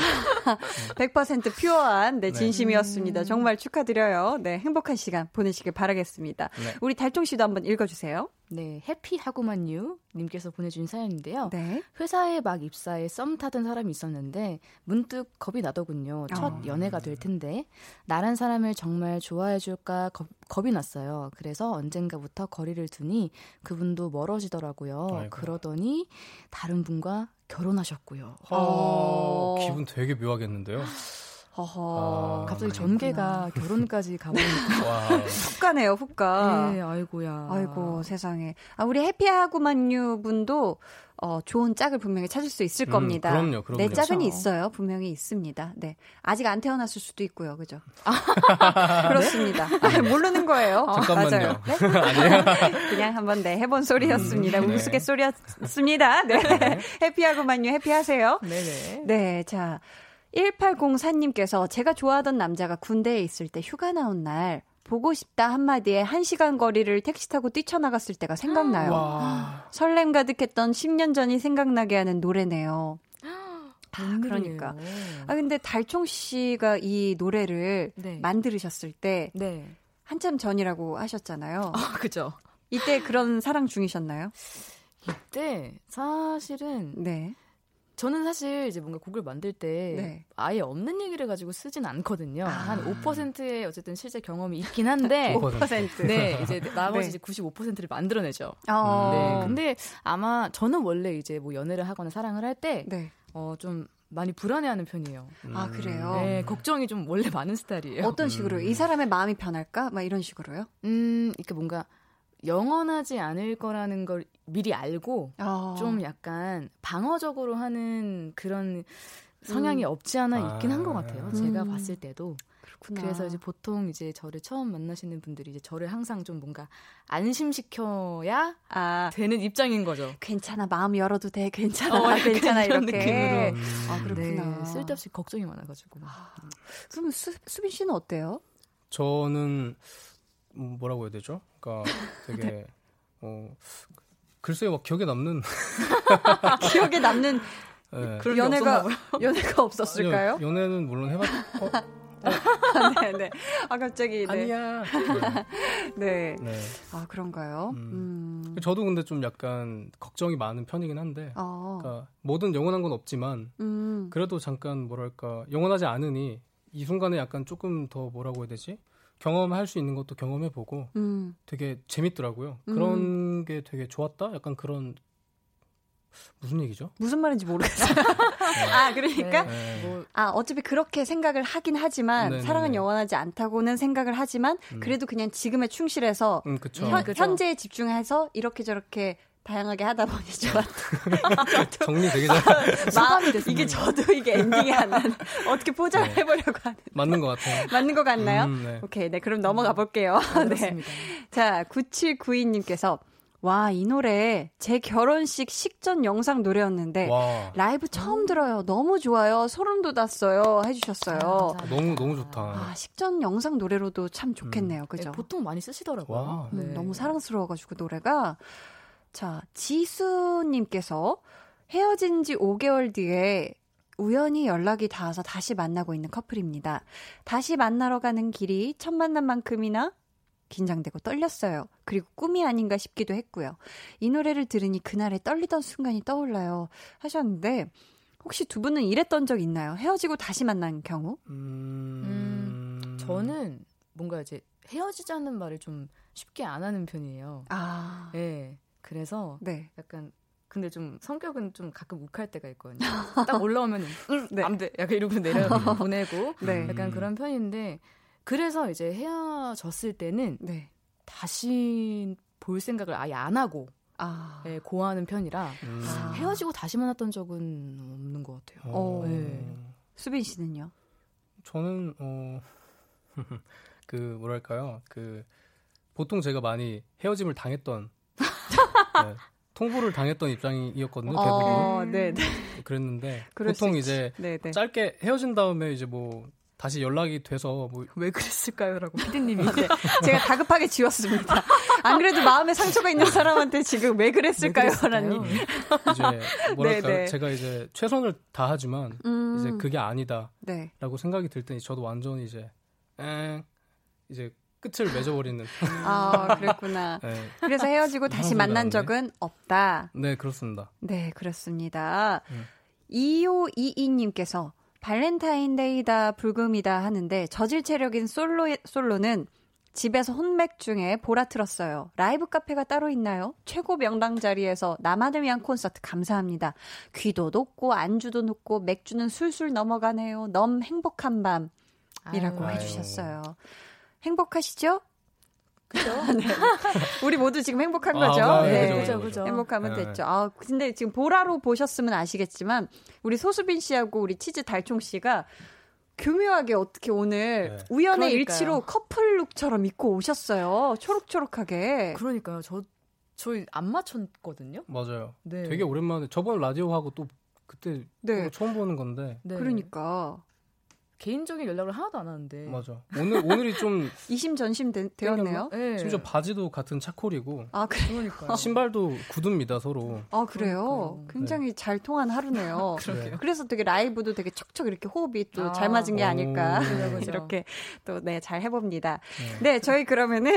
Speaker 1: 100% 퓨어한 네,
Speaker 6: 네.
Speaker 1: 진심이었습니다. 정말 축하드려요. 네, 행복한 시간 보내시길 바라겠습니다.
Speaker 6: 네.
Speaker 1: 우리 달종 씨도 한번 읽어주세요.
Speaker 5: 네, 해피하구만유 님께서 보내준 사연인데요.
Speaker 1: 네.
Speaker 5: 회사에 막 입사해 썸 타던 사람이 있었는데 문득 겁이 나더군요. 첫
Speaker 1: 어.
Speaker 5: 연애가 될 텐데 나란 사람을 정말 좋아해 줄까 겁, 겁이 났어요. 그래서 언젠가부터 거리를 두니 그분도 멀어지더라고요.
Speaker 6: 아이고.
Speaker 5: 그러더니 다른 분과 결혼하셨고요.
Speaker 6: 어, 기분 되게 묘하겠는데요.
Speaker 1: 허허.
Speaker 6: 아,
Speaker 5: 갑자기. 전개가 결혼까지 가보니까
Speaker 6: 와.
Speaker 1: 훅 가네요, 훅 가.
Speaker 5: 네, 아이고야.
Speaker 1: 아이고 세상에. 아 우리 해피하구만유 분도 어 좋은 짝을 분명히 찾을 수 있을
Speaker 6: 음,
Speaker 1: 겁니다.
Speaker 6: 그럼요, 그럼요.
Speaker 1: 내 짝은
Speaker 5: 그렇죠.
Speaker 1: 있어요. 분명히 있습니다. 네. 아직 안 태어났을 수도 있고요. 그죠?
Speaker 6: 네?
Speaker 1: 그렇습니다. 아, 모르는 거예요.
Speaker 6: 잠깐만요.
Speaker 1: 맞아요. 네? 그냥 한번 네 해본 소리였습니다.
Speaker 6: 음, 네.
Speaker 1: 우스갯소리였습니다. 네. 해피하구만요. 해피하세요.
Speaker 5: 네네.
Speaker 1: 네, 자. 1804님께서 제가 좋아하던 남자가 군대에 있을 때 휴가 나온 날 보고 싶다 한마디에 1시간 거리를 택시 타고 뛰쳐나갔을 때가 생각나요.
Speaker 6: 와.
Speaker 1: 설렘 가득했던 10년 전이 생각나게 하는 노래네요. 아,
Speaker 5: 웬일이에요.
Speaker 1: 그러니까. 아, 근데 달총 씨가 이 노래를
Speaker 5: 네.
Speaker 1: 만들으셨을 때
Speaker 5: 네.
Speaker 1: 한참 전이라고 하셨잖아요.
Speaker 5: 아, 그죠.
Speaker 1: 이때 그런 사랑 중이셨나요?
Speaker 5: 이때 사실은
Speaker 1: 네.
Speaker 5: 저는 사실 이제 뭔가 곡을 만들 때
Speaker 1: 네.
Speaker 5: 아예 없는 얘기를 가지고 쓰진 않거든요.
Speaker 1: 아.
Speaker 5: 한 5%의 어쨌든 실제 경험이 있긴 한데
Speaker 1: 5%.
Speaker 5: 네, 이제 나머지
Speaker 1: 네.
Speaker 5: 이제 95%를 만들어내죠.
Speaker 1: 어.
Speaker 5: 네. 근데 아마 저는 원래 이제 뭐 연애를 하거나 사랑을 할때
Speaker 1: 네.
Speaker 5: 어, 좀 많이 불안해하는 편이에요.
Speaker 1: 아, 그래요?
Speaker 5: 네, 걱정이 좀 원래 많은 스타일이에요.
Speaker 1: 어떤 식으로? 이 사람의 마음이 변할까? 막 이런 식으로요?
Speaker 5: 음, 이렇게 뭔가 영원하지 않을 거라는 걸 미리 알고
Speaker 1: 어.
Speaker 5: 좀 약간 방어적으로 하는 그런 성향이 없지 않아 있긴 한것 같아요. 제가
Speaker 1: 음.
Speaker 5: 봤을 때도.
Speaker 1: 그렇구나.
Speaker 5: 그래서 이제 보통 이제 저를 처음 만나시는 분들이 이제 저를 항상 좀 뭔가 안심시켜야
Speaker 1: 아,
Speaker 5: 되는 입장인 거죠.
Speaker 1: 괜찮아. 마음 열어도 돼. 괜찮아.
Speaker 5: 어,
Speaker 1: 괜찮아.
Speaker 5: 이런
Speaker 1: 이렇게.
Speaker 5: 느낌으로.
Speaker 6: 음.
Speaker 1: 아, 그렇구나.
Speaker 5: 네, 쓸데없이 걱정이 많아가지고.
Speaker 1: 그럼 수, 수빈 씨는 어때요?
Speaker 6: 저는 음, 뭐라고 해야 되죠? 그러니까 되게 어 글쎄요, 막 기억에 남는
Speaker 1: 기억에 남는
Speaker 6: 예.
Speaker 5: 그런 게
Speaker 1: 연애가 연애가 없었을까요?
Speaker 6: 아니요, 연애는 물론 해봤. 어,
Speaker 1: 네, 네. 아 갑자기 네.
Speaker 6: 아니야.
Speaker 1: 네.
Speaker 6: 네.
Speaker 1: 아 그런가요?
Speaker 6: 음.
Speaker 1: 음.
Speaker 6: 저도 근데 좀 약간 걱정이 많은 편이긴 한데,
Speaker 1: 어.
Speaker 6: 그러니까 뭐든 영원한 건 없지만
Speaker 1: 음.
Speaker 6: 그래도 잠깐 뭐랄까 영원하지 않으니 이 순간에 약간 조금 더 뭐라고 해야 되지? 경험할 수 있는 것도 경험해보고
Speaker 1: 음.
Speaker 6: 되게 재밌더라고요. 그런 게 되게 좋았다. 약간 그런 무슨 얘기죠?
Speaker 1: 무슨 말인지 모르겠어요. 아 그러니까
Speaker 6: 네.
Speaker 1: 뭐아 어차피 그렇게 생각을 하긴 하지만
Speaker 6: 네네네.
Speaker 1: 사랑은 영원하지 않다고는 생각을 하지만
Speaker 6: 음.
Speaker 1: 그래도 그냥 지금에 충실해서
Speaker 6: 음, 그쵸.
Speaker 1: 현. 현재에 집중해서 이렇게 저렇게 다양하게 하다 보니 좋았다.
Speaker 6: 정리 되게 잘
Speaker 1: 마,
Speaker 5: 됐습니다.
Speaker 1: 이게 저도 이게 엔딩이 안 나는 어떻게 포장을
Speaker 6: 네.
Speaker 1: 해보려고 하는
Speaker 6: 맞는 것 같아요.
Speaker 1: 맞는 것 같나요?
Speaker 6: 음, 네.
Speaker 1: 오케이, 네 그럼 넘어가 볼게요. 네.
Speaker 5: 그렇습니다.
Speaker 1: 자, 9792님께서 와, 이 노래 제 결혼식 식전 영상 노래였는데
Speaker 6: 와
Speaker 1: 라이브 처음 들어요. 너무 좋아요. 소름 돋았어요. 해 주셨어요.
Speaker 5: 감사합니다.
Speaker 6: 너무 너무 좋다.
Speaker 1: 아, 식전 영상 노래로도 참 좋겠네요.
Speaker 5: 네,
Speaker 1: 그죠?
Speaker 5: 보통 많이 쓰시더라고요.
Speaker 6: 와.
Speaker 1: 음,
Speaker 5: 네.
Speaker 1: 너무 사랑스러워 가지고 노래가 자 지수님께서 헤어진 지 5개월 뒤에 우연히 연락이 닿아서 다시 만나고 있는 커플입니다. 다시 만나러 가는 길이 첫 만남만큼이나 긴장되고 떨렸어요. 그리고 꿈이 아닌가 싶기도 했고요. 이 노래를 들으니 그날의 떨리던 순간이 떠올라요. 하셨는데 혹시 두 분은 이랬던 적 있나요? 헤어지고 다시 만난 경우?
Speaker 6: 음,
Speaker 5: 저는 뭔가 이제 헤어지자는 말을 좀 쉽게 안 하는 편이에요.
Speaker 1: 아,
Speaker 5: 네. 그래서
Speaker 1: 네.
Speaker 5: 약간 근데 좀 성격은 좀 가끔 욱할 때가 있거든요. 딱 올라오면 응,
Speaker 1: 네.
Speaker 5: 안 돼. 약간 이러고 내려 보내고
Speaker 1: 네.
Speaker 5: 약간 그런 편인데 그래서 이제 헤어졌을 때는
Speaker 1: 네.
Speaker 5: 다시 볼 생각을 아예 안 하고
Speaker 1: 아.
Speaker 5: 예, 고하는 편이라
Speaker 6: 음.
Speaker 1: 아.
Speaker 5: 헤어지고 다시 만났던 적은 없는 것 같아요.
Speaker 6: 어,
Speaker 5: 네.
Speaker 1: 수빈 씨는요?
Speaker 6: 저는 어. 그 뭐랄까요 그 보통 제가 많이 헤어짐을 당했던 네, 통보를 당했던 입장이었거든요. 대부분
Speaker 1: 어, 네, 네.
Speaker 6: 그랬는데 보통. 이제
Speaker 1: 네, 네.
Speaker 6: 짧게 헤어진 다음에 이제 뭐 다시 연락이 돼서 뭐
Speaker 1: 왜 그랬을까요?라고 피디님이 이제 제가 다급하게 지웠습니다. 안 그래도 마음에 상처가 있는 사람한테 지금 왜 그랬을까요?라니.
Speaker 6: 이제 뭐랄까
Speaker 1: 네, 네.
Speaker 6: 제가 이제 최선을 다하지만
Speaker 1: 음.
Speaker 6: 이제 그게 아니다라고
Speaker 1: 네.
Speaker 6: 생각이 들 때 저도 완전히 이제 엥 이제 끝을 맺어버리는
Speaker 1: 아, 그랬구나.
Speaker 6: 네,
Speaker 1: 그래서 헤어지고 다시 만난
Speaker 6: 나네.
Speaker 1: 적은 없다.
Speaker 6: 네 그렇습니다.
Speaker 1: 네, 그렇습니다.
Speaker 6: 음.
Speaker 1: 2522님께서 발렌타인데이다 불금이다 하는데 저질 체력인 솔로 솔로는 집에서 혼맥 중에 보라 틀었어요. 라이브 카페가 따로 있나요? 최고 명당 자리에서 나만을 위한 콘서트 감사합니다. 귀도 높고 안주도 높고 맥주는 술술 넘어가네요. 너무 행복한 밤 이라고
Speaker 6: 아유.
Speaker 1: 해주셨어요. 행복하시죠? 그죠? 네. 우리 모두 지금 행복한 거죠?
Speaker 6: 아,
Speaker 1: 네.
Speaker 6: 그죠,
Speaker 5: 그죠, 그죠.
Speaker 1: 행복하면
Speaker 6: 네.
Speaker 1: 됐죠. 아, 근데 지금 보라로 보셨으면 아시겠지만 우리 소수빈 씨하고 우리 치즈 달총 씨가 교묘하게 어떻게 오늘
Speaker 6: 네.
Speaker 1: 우연의
Speaker 5: 그러니까요.
Speaker 1: 일치로 커플 룩처럼 입고 오셨어요. 초록초록하게.
Speaker 5: 그러니까요. 저 저희 안 맞췄거든요.
Speaker 6: 맞아요.
Speaker 5: 네.
Speaker 6: 되게 오랜만에 저번 라디오 하고 또 그때
Speaker 1: 네.
Speaker 6: 또 처음 보는 건데
Speaker 5: 네.
Speaker 1: 그러니까
Speaker 5: 개인적인 연락을 하나도 안 하는데.
Speaker 6: 맞아. 오늘 오늘이 좀
Speaker 1: 이심전심 되, 되었네요.
Speaker 5: 네.
Speaker 6: 심지어 바지도 같은 차콜이고
Speaker 1: 아, 그래.
Speaker 5: 그러니까요.
Speaker 6: 신발도 구두입니다 서로.
Speaker 1: 아, 그래요?
Speaker 5: 그러니까요.
Speaker 1: 굉장히 잘 통한 하루네요.
Speaker 6: 네.
Speaker 1: 그래서 되게 라이브도 되게 척척 이렇게 호흡이 또
Speaker 5: 아.
Speaker 1: 잘 맞은 게
Speaker 6: 오.
Speaker 1: 아닐까.
Speaker 5: 그죠.
Speaker 1: 이렇게 또, 네, 잘 해봅니다.
Speaker 6: 네.
Speaker 1: 네, 저희 그러면은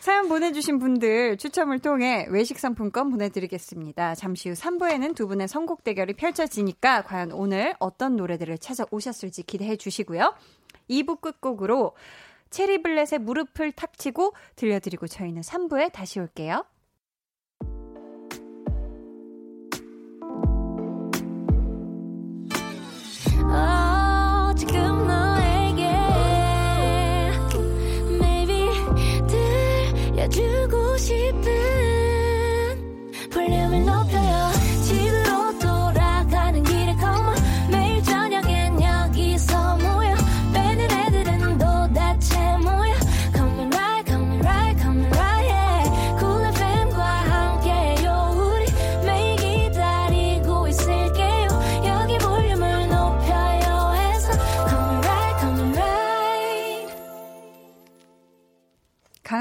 Speaker 1: 사연 보내주신 분들 추첨을 통해 외식 상품권 보내드리겠습니다. 잠시 후 3부에는 두 분의 선곡 대결이 펼쳐지니까 과연 오늘 어떤 노래들을 찾아오셨을지 기대해 주시고요. 2부 끝곡으로 체리블렛의 무릎을 탁 치고 들려드리고 저희는 3부에 다시 올게요.
Speaker 7: 들려주고 싶은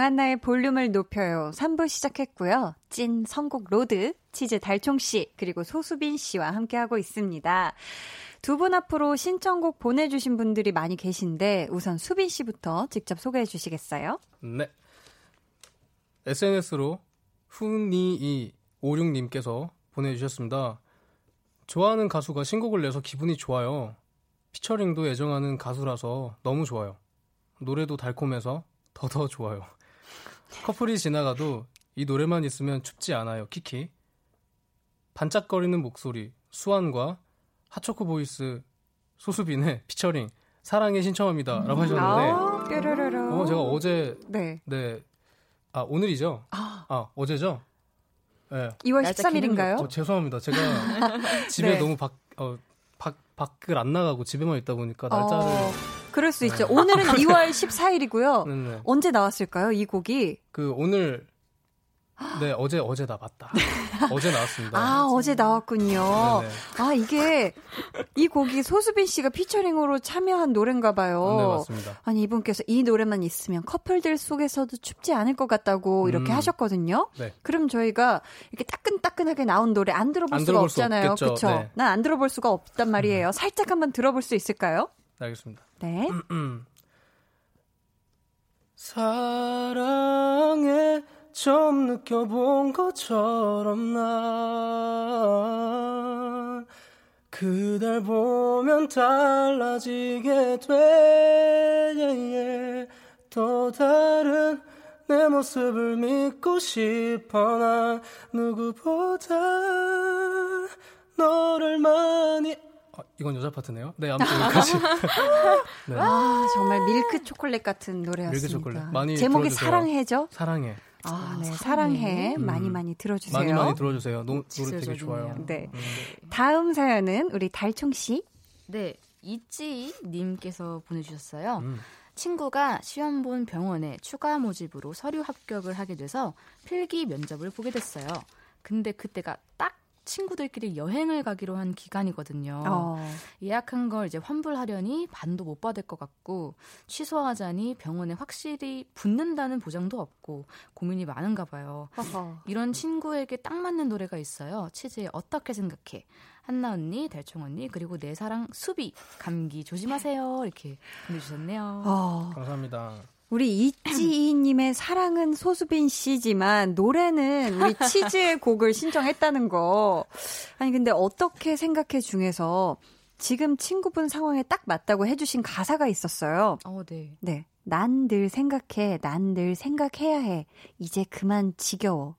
Speaker 1: 한나의 볼륨을 높여요. 3부 시작했고요. 찐 선곡 로드, 치즈 달총씨, 그리고 소수빈 씨와 함께하고 있습니다. 두 분 앞으로 신청곡 보내주신 분들이 많이 계신데, 우선 수빈 씨부터 직접 소개해 주시겠어요?
Speaker 6: 네. SNS로 훈이56님께서 보내주셨습니다. 좋아하는 가수가 신곡을 내서 기분이 좋아요. 피처링도 애정하는 가수라서 너무 좋아요. 노래도 달콤해서 더더 좋아요. 커플이 지나가도 이 노래만 있으면 춥지 않아요. 키키. 반짝거리는 목소리 수완과 핫초코 voice 소수빈의 피처링 사랑해 신청합니다. 라고 하셨는데
Speaker 1: 아, 뾰로로로.
Speaker 6: 어, 제가 어제
Speaker 1: 네.
Speaker 6: 네. 아, 오늘이죠? 아, 어제죠? 네.
Speaker 1: 2월
Speaker 5: 날짜
Speaker 1: 13일인가요?
Speaker 6: 어, 죄송합니다. 제가 집에
Speaker 1: 네.
Speaker 6: 너무 밖, 어, 밖, 밖을 안 나가고 집에만 있다 보니까 날짜를.
Speaker 1: 어, 그럴 수 있죠. 오늘은 2월 14일이고요.
Speaker 6: 네네.
Speaker 1: 언제 나왔을까요, 이 곡이?
Speaker 6: 그, 오늘, 네, 어제, 어제다, 맞다. 어제 나왔습니다.
Speaker 1: 아, 어제 나왔군요.
Speaker 6: 네네.
Speaker 1: 아, 이게, 이 곡이 소수빈 씨가 피처링으로 참여한 노래인가 봐요.
Speaker 6: 네, 맞습니다.
Speaker 1: 아니, 이분께서 이 노래만 있으면 커플들 속에서도 춥지 않을 것 같다고 이렇게
Speaker 6: 음.
Speaker 1: 하셨거든요.
Speaker 6: 네.
Speaker 1: 그럼 저희가 이렇게 따끈따끈하게 나온 노래 안 들어볼
Speaker 6: 안
Speaker 1: 수가
Speaker 6: 들어볼 수
Speaker 1: 없잖아요. 그쵸?
Speaker 6: 네. 음.
Speaker 1: 난안 들어볼 수가 없단 말이에요. 살짝 한번 들어볼 수 있을까요?
Speaker 6: 네, 알겠습니다.
Speaker 1: 네.
Speaker 6: 음. 사랑에 처음 느껴본 것처럼 난 그댈 보면 달라지게 돼또 다른 내 모습을 믿고 싶어 난 누구보다 너를 많이 아, 이건 여자 파트네요. 네, 아무튼 여기까지. 네.
Speaker 1: 아, 정말 밀크 초콜릿 같은 노래였습니다.
Speaker 6: 밀크 초콜릿. 많이
Speaker 1: 제목이
Speaker 6: 들어주세요.
Speaker 1: 사랑해죠?
Speaker 6: 사랑해.
Speaker 1: 아, 네.
Speaker 5: 사랑해.
Speaker 1: 사랑해.
Speaker 6: 음.
Speaker 1: 많이 많이 들어주세요.
Speaker 6: 많이 많이 들어주세요. 노, 노래 되게. 좋아요.
Speaker 1: 네.
Speaker 6: 음.
Speaker 1: 다음 사연은 우리 달총 씨.
Speaker 5: 네, 이찌 님께서 보내주셨어요.
Speaker 6: 음.
Speaker 5: 친구가 시험 본 병원에 추가 모집으로 서류 합격을 하게 돼서 필기 면접을 보게 됐어요. 근데 그때가 딱 친구들끼리 여행을 가기로 한 기간이거든요.
Speaker 1: 어.
Speaker 5: 예약한 걸 이제 환불하려니 반도 못 받을 것 같고 취소하자니 병원에 확실히 붙는다는 보장도 없고 고민이 많은가 봐요.
Speaker 1: 허허.
Speaker 5: 이런 친구에게 딱 맞는 노래가 있어요. 치즈에 어떻게 생각해? 한나 언니, 달총 언니, 그리고 내 사랑 수비, 감기 조심하세요. 이렇게 보내주셨네요.
Speaker 1: 어.
Speaker 6: 감사합니다.
Speaker 1: 우리 이지희님의 사랑은 소수빈 씨지만 노래는 우리 치즈의 곡을 신청했다는 거. 아니 근데 어떻게 생각해 중에서 지금 친구분 상황에 딱 맞다고 해주신 가사가 있었어요.
Speaker 5: 어, 네.
Speaker 1: 네. 난 늘 생각해. 난 늘 생각해야 해. 이제 그만 지겨워.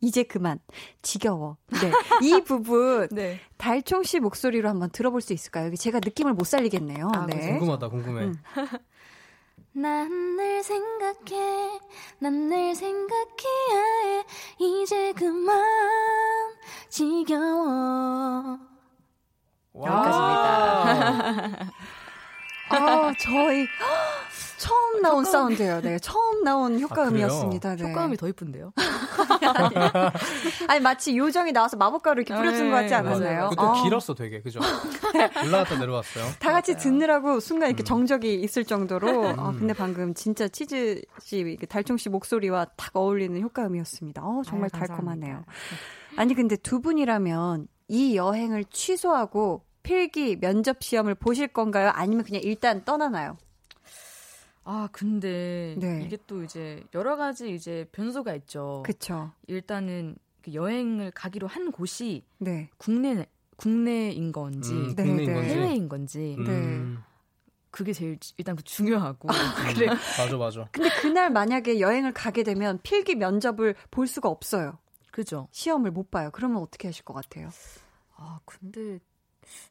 Speaker 1: 이제 그만 지겨워. 네. 이 부분
Speaker 5: 네.
Speaker 1: 달총 씨 목소리로 한번 들어볼 수 있을까요? 여기 제가 느낌을 못 살리겠네요.
Speaker 5: 아,
Speaker 1: 네.
Speaker 6: 궁금하다, 궁금해.
Speaker 1: 음.
Speaker 7: 난 늘 생각해, 난 늘 생각해야 해. 이제 그만 지겨워.
Speaker 5: 여기까지입니다.
Speaker 1: 아, 저희 처음 나온 사운드예요. 네, 처음 나온 효과음이었습니다. 네.
Speaker 5: 효과음이 더 이쁜데요?
Speaker 1: 아니 마치 요정이 나와서 마법가루 이렇게 뿌려준 것 같지
Speaker 5: 네,
Speaker 1: 않았나요?
Speaker 6: 그것도
Speaker 1: 아,
Speaker 6: 길었어, 되게. 그죠? 올라갔다 내려왔어요.
Speaker 1: 다 같이 듣느라고 순간 이렇게
Speaker 6: 음.
Speaker 1: 정적이 있을 정도로. 아,
Speaker 6: 음.
Speaker 1: 근데 방금 진짜 치즈 씨, 달총 씨 목소리와 딱 어울리는 효과음이었습니다. 어, 정말
Speaker 5: 아유,
Speaker 1: 달콤하네요. 아니 근데 두 분이라면 이 여행을 취소하고 필기 면접 시험을 보실 건가요? 아니면 그냥 일단 떠나나요?
Speaker 5: 아, 근데
Speaker 1: 네.
Speaker 5: 이게 또 이제 여러 가지 이제 변수가 있죠.
Speaker 1: 그쵸.
Speaker 5: 일단은 그 여행을 가기로 한 곳이
Speaker 1: 네.
Speaker 5: 국내 국내인 건지
Speaker 6: 음,
Speaker 1: 네,
Speaker 6: 국내인
Speaker 1: 네.
Speaker 6: 건지.
Speaker 5: 해외인 건지
Speaker 6: 음,
Speaker 5: 그게 제일 일단 그 중요하고
Speaker 1: 그래.
Speaker 6: 맞아, 맞아.
Speaker 1: 근데 그날 만약에 여행을 가게 되면 필기 면접을 볼 수가 없어요.
Speaker 5: 그죠.
Speaker 1: 시험을 못 봐요. 그러면 어떻게 하실 것 같아요?
Speaker 5: 아 근데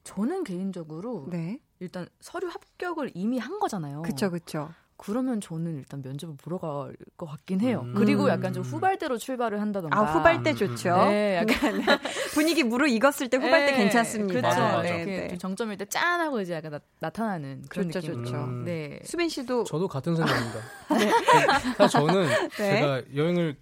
Speaker 5: 저는 개인적으로
Speaker 1: 네.
Speaker 5: 일단 서류 합격을 이미 한 거잖아요.
Speaker 1: 그쵸, 그쵸.
Speaker 5: 그러면 저는 일단 면접을 보러 갈 것 같긴 해요.
Speaker 6: 음.
Speaker 5: 그리고 약간 좀 후발대로 출발을 한다던가.
Speaker 1: 아, 후발 때
Speaker 6: 음,
Speaker 1: 좋죠.
Speaker 5: 네, 약간
Speaker 1: 분위기 무르익었을 때 후발 때
Speaker 5: 네,
Speaker 1: 괜찮습니다.
Speaker 5: 그렇죠.
Speaker 6: 맞아, 맞아.
Speaker 1: 네, 네.
Speaker 5: 좀 정점일 때 짠 하고 이제 약간 나, 타나는 그런
Speaker 1: 좋죠,
Speaker 5: 느낌.
Speaker 1: 좋죠.
Speaker 6: 음.
Speaker 5: 네.
Speaker 1: 수빈 씨도
Speaker 6: 저도 같은 생각입니다. 사실 저는
Speaker 1: 네.
Speaker 6: 제가 여행을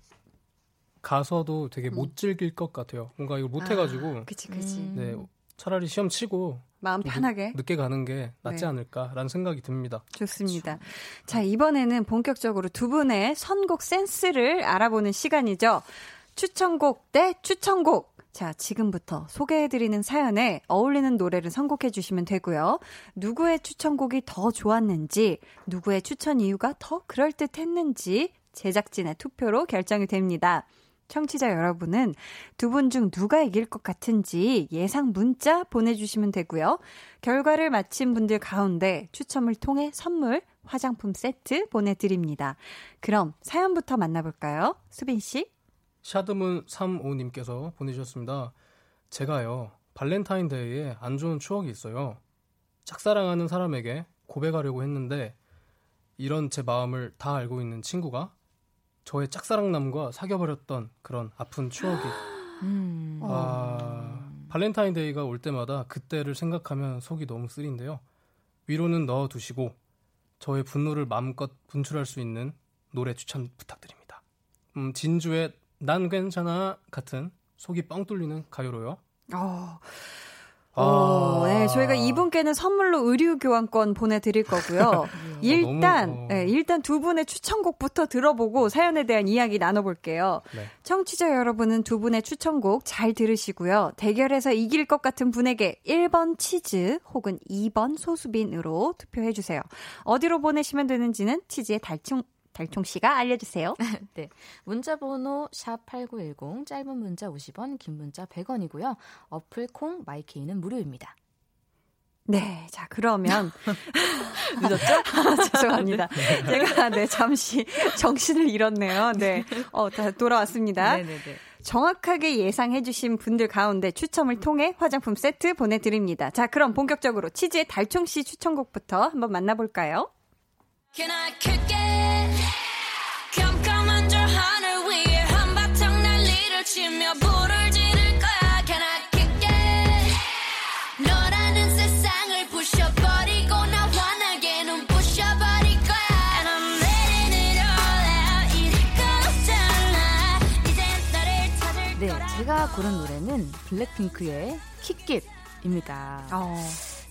Speaker 6: 가서도 되게 못 즐길 것 같아요. 뭔가 이걸 못 해가지고
Speaker 1: 그치, 그치.
Speaker 5: 음.
Speaker 6: 네 차라리 시험 치고
Speaker 1: 마음 편하게.
Speaker 6: 늦 게 가는 게 낫지
Speaker 1: 네.
Speaker 6: 않을까라는 생각이 듭니다.
Speaker 1: 좋습니다. 자, 이번에는 본격적으로 두 분의 선곡 센스를 알아보는 시간이죠. 추천곡 대 추천곡. 자, 지금부터 소개해드리는 사연에 어울리는 노래를 선곡해 주시면 되고요. 누구의 추천곡이 더 좋았는지, 누구의 추천 이유가 더 그럴듯 했는지 제작진의 투표로 결정이 됩니다. 청취자 여러분은 두 분 중 누가 이길 것 같은지 예상 문자 보내주시면 되고요. 결과를 마친 분들 가운데 추첨을 통해 선물, 화장품 세트 보내드립니다. 그럼 사연부터 만나볼까요? 수빈 씨?
Speaker 6: 샤드문 35님께서 보내주셨습니다. 제가요 발렌타인데이에 안 좋은 추억이 있어요. 짝사랑하는 사람에게 고백하려고 했는데 이런 제 마음을 다 알고 있는 친구가 저의 짝사랑남과 사귀어버렸던 그런 아픈 추억이
Speaker 5: 음.
Speaker 6: 아, 발렌타인데이가 올 때마다 그때를 생각하면 속이 너무 쓰린데요. 위로는 넣어두시고 저의 분노를 마음껏 분출할 수 있는 노래 추천 부탁드립니다. 음, 진주의 난 괜찮아 같은 속이 뻥 뚫리는 가요로요.
Speaker 1: 어,
Speaker 6: 아.
Speaker 1: 오, 네, 저희가 이분께는 선물로 의류 교환권 보내드릴 거고요. 일단,
Speaker 6: 너무, 어.
Speaker 1: 네, 일단 두 분의 추천곡부터 들어보고 사연에 대한 이야기 나눠볼게요.
Speaker 6: 네.
Speaker 1: 청취자 여러분은 두 분의 추천곡 잘 들으시고요. 대결에서 이길 것 같은 분에게 1번 치즈 혹은 2번 소수빈으로 투표해주세요. 어디로 보내시면 되는지는 치즈의 달총, 달총 씨가 알려주세요.
Speaker 5: 네. 문자 번호 샵8910 짧은 문자 50원, 긴 문자 100원이고요. 어플 콩 마이케이는 무료입니다.
Speaker 1: 네, 자, 그러면.
Speaker 5: 늦었죠?
Speaker 1: 죄송합니다. 제가, 네, 잠시 정신을 잃었네요. 네. 어, 다 돌아왔습니다.
Speaker 5: 네, 네, 네.
Speaker 1: 정확하게 예상해주신 분들 가운데 추첨을 통해 화장품 세트 보내드립니다. 자, 그럼 본격적으로 치즈의 달총 씨 추천곡부터 한번 만나볼까요?
Speaker 7: Can I kick it? 난리를 치며 불을 지를 거야 Can I kick it? 너라는 세상을 부셔버리고 나 환하게 눈 부셔버릴 거야 And I'm letting it all out 이럴 거 없잖아 이젠 너를 찾을
Speaker 5: 네,
Speaker 7: 거라
Speaker 5: 제가 제가 고른 노래는 블랙핑크의 킥깃입니다.
Speaker 1: 어.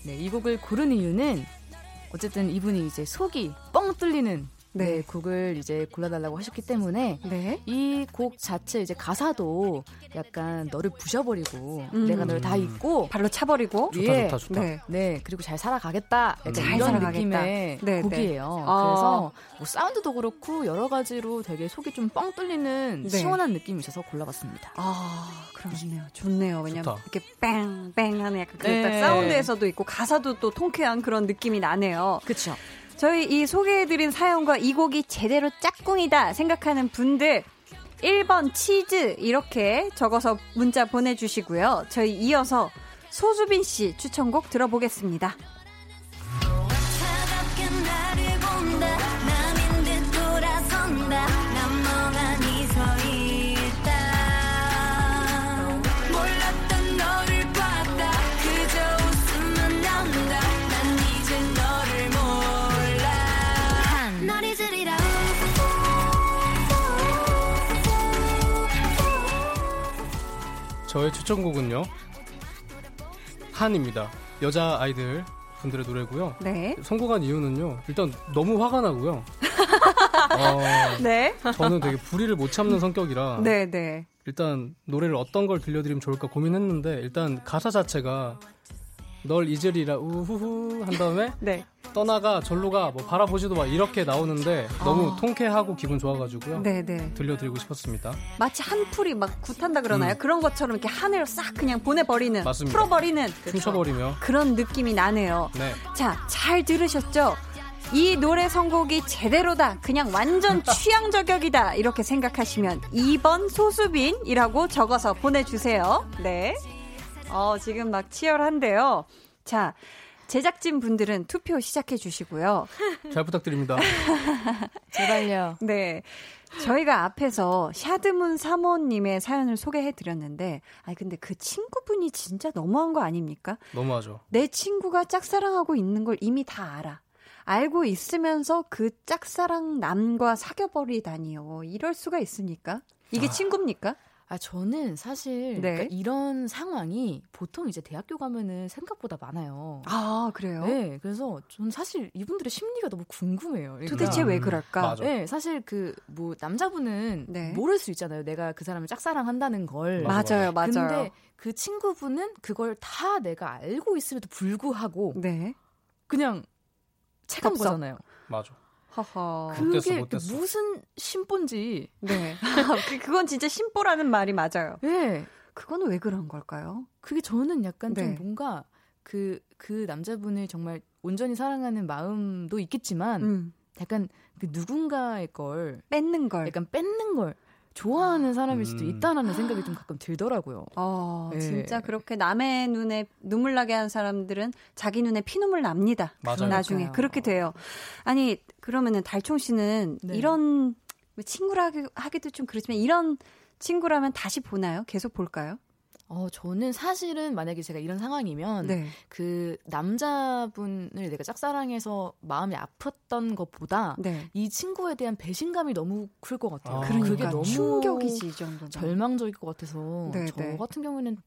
Speaker 5: 네, 이 곡을 고른 이유는 어쨌든 이분이 이제 속이 뻥 뚫리는
Speaker 1: 네.
Speaker 5: 네, 곡을 이제 골라달라고 하셨기 때문에
Speaker 1: 네.
Speaker 5: 이 곡 자체 이제 가사도 약간 너를 부셔버리고
Speaker 1: 음.
Speaker 5: 내가 널다 잊고
Speaker 1: 발로 차버리고.
Speaker 6: 좋다
Speaker 5: 예.
Speaker 6: 좋다 좋다.
Speaker 1: 네.
Speaker 5: 네 그리고 잘 살아가겠다 약간
Speaker 1: 잘
Speaker 5: 이런
Speaker 1: 살아가겠다.
Speaker 5: 느낌의
Speaker 1: 네,
Speaker 5: 곡이에요.
Speaker 1: 아.
Speaker 5: 그래서 뭐 사운드도 그렇고 여러 가지로 되게 속이 좀 뻥 뚫리는
Speaker 1: 네.
Speaker 5: 시원한 느낌이 있어서 골라봤습니다.
Speaker 1: 아, 그러시네요. 좋네요. 왜냐면
Speaker 6: 좋다.
Speaker 1: 이렇게 뺑뺑 하는 약간 그
Speaker 5: 네.
Speaker 1: 딱 사운드에서도 있고 가사도 또 통쾌한 그런 느낌이 나네요.
Speaker 5: 그렇죠.
Speaker 1: 저희 이 소개해드린 사연과 이 곡이 제대로 짝꿍이다 생각하는 분들 1번 치즈 이렇게 적어서 문자 보내주시고요. 저희 이어서 소수빈 씨 추천곡 들어보겠습니다.
Speaker 6: 저의 추천곡은요 한입니다. 여자 아이들 분들의 노래고요.
Speaker 1: 네.
Speaker 6: 선곡한 이유는요. 일단 너무 화가 나고요. 어,
Speaker 1: 네.
Speaker 6: 저는 되게 불의를 못 참는 성격이라
Speaker 1: 네, 네.
Speaker 6: 일단 노래를 어떤 걸 들려드리면 좋을까 고민했는데 일단 가사 자체가 널 잊으리라 우후후 한 다음에
Speaker 1: 네.
Speaker 6: 떠나가 절로가 뭐 바라보지도 마 이렇게 나오는데 너무
Speaker 1: 아.
Speaker 6: 통쾌하고 기분 좋아가지고요.
Speaker 1: 네, 네.
Speaker 6: 들려드리고 싶었습니다.
Speaker 1: 마치 한 풀이 막 굿한다 그러나요? 그런 것처럼 이렇게 하늘을 싹 그냥 보내버리는,
Speaker 6: 맞습니다.
Speaker 1: 풀어버리는
Speaker 6: 춤춰버리며
Speaker 1: 그런 느낌이 나네요.
Speaker 6: 네
Speaker 1: 자, 잘 들으셨죠? 이 노래 선곡이 제대로다. 그냥 완전 취향 저격이다. 이렇게 생각하시면 2번 소수빈이라고 적어서 보내주세요. 네. 어, 지금 막 치열한데요. 자, 제작진 분들은 투표 시작해 주시고요.
Speaker 6: 잘 부탁드립니다.
Speaker 5: 제발요.
Speaker 1: 네. 저희가 앞에서 샤드문 사모님의 사연을 소개해 드렸는데, 아니, 근데 그 친구분이 진짜 너무한 거 아닙니까?
Speaker 6: 너무하죠.
Speaker 1: 내 친구가 짝사랑하고 있는 걸 이미 다 알아. 알고 있으면서 그 짝사랑 남과 사귀어버리다니요. 이럴 수가 있습니까? 이게 친구입니까?
Speaker 5: 아 저는 사실
Speaker 1: 네.
Speaker 5: 그러니까 이런 상황이 보통 이제 대학교 가면은 생각보다 많아요.
Speaker 1: 아, 그래요?
Speaker 5: 네, 그래서 저는 사실 이분들의 심리가 너무 궁금해요. 그러니까
Speaker 1: 도대체 왜 그럴까?
Speaker 6: 맞아.
Speaker 5: 네, 사실 그 뭐 남자분은
Speaker 1: 네.
Speaker 5: 모를 수 있잖아요. 내가 그 사람을 짝사랑한다는 걸.
Speaker 6: 맞아,
Speaker 1: 맞아요, 맞아요.
Speaker 5: 근데 그 친구분은 그걸 다 내가 알고 있음에도 불구하고
Speaker 1: 네.
Speaker 5: 그냥 체감. 거잖아요.
Speaker 6: 맞아.
Speaker 1: 허허.
Speaker 6: 그- 못됐어,
Speaker 5: 그게
Speaker 6: 못 됐어.
Speaker 5: 무슨 심보인지.
Speaker 1: 네. 그- 그건 진짜 심보라는 말이 맞아요.
Speaker 5: 예.
Speaker 1: 그거는 왜 그런 걸까요?
Speaker 5: 그게 저는 약간
Speaker 1: 네.
Speaker 5: 좀 뭔가 그, 그 남자분을 정말 온전히 사랑하는 마음도 있겠지만
Speaker 1: 음.
Speaker 5: 약간 그 누군가의 걸
Speaker 1: 뺏는 걸.
Speaker 5: 약간 뺏는 걸 좋아하는 사람일 수도
Speaker 6: 음.
Speaker 5: 있다라는 생각이 좀 가끔 들더라고요.
Speaker 1: 어,
Speaker 5: 네.
Speaker 1: 진짜 그렇게 남의 눈에 눈물 나게 한 사람들은 자기 눈에 피눈물 납니다.
Speaker 6: 맞아요.
Speaker 1: 나중에. 그렇게 돼요. 아니 그러면은 달총 씨는
Speaker 5: 네.
Speaker 1: 이런 뭐 친구라 하기- 하기도 좀 그렇지만 이런 친구라면 다시 보나요? 계속 볼까요?
Speaker 5: 어, 저는 사실은 만약에 제가 이런 상황이면
Speaker 1: 네.
Speaker 5: 그 남자분을 내가 짝사랑해서 마음이 아팠던 것보다
Speaker 1: 네.
Speaker 5: 이 친구에 대한 배신감이 너무 클 것 같아요.
Speaker 6: 아.
Speaker 1: 그러니까
Speaker 5: 그게 너무
Speaker 1: 충격이지 이 정도면.
Speaker 5: 절망적일 것 같아서
Speaker 1: 네,
Speaker 5: 저
Speaker 1: 네.
Speaker 5: 같은 경우에는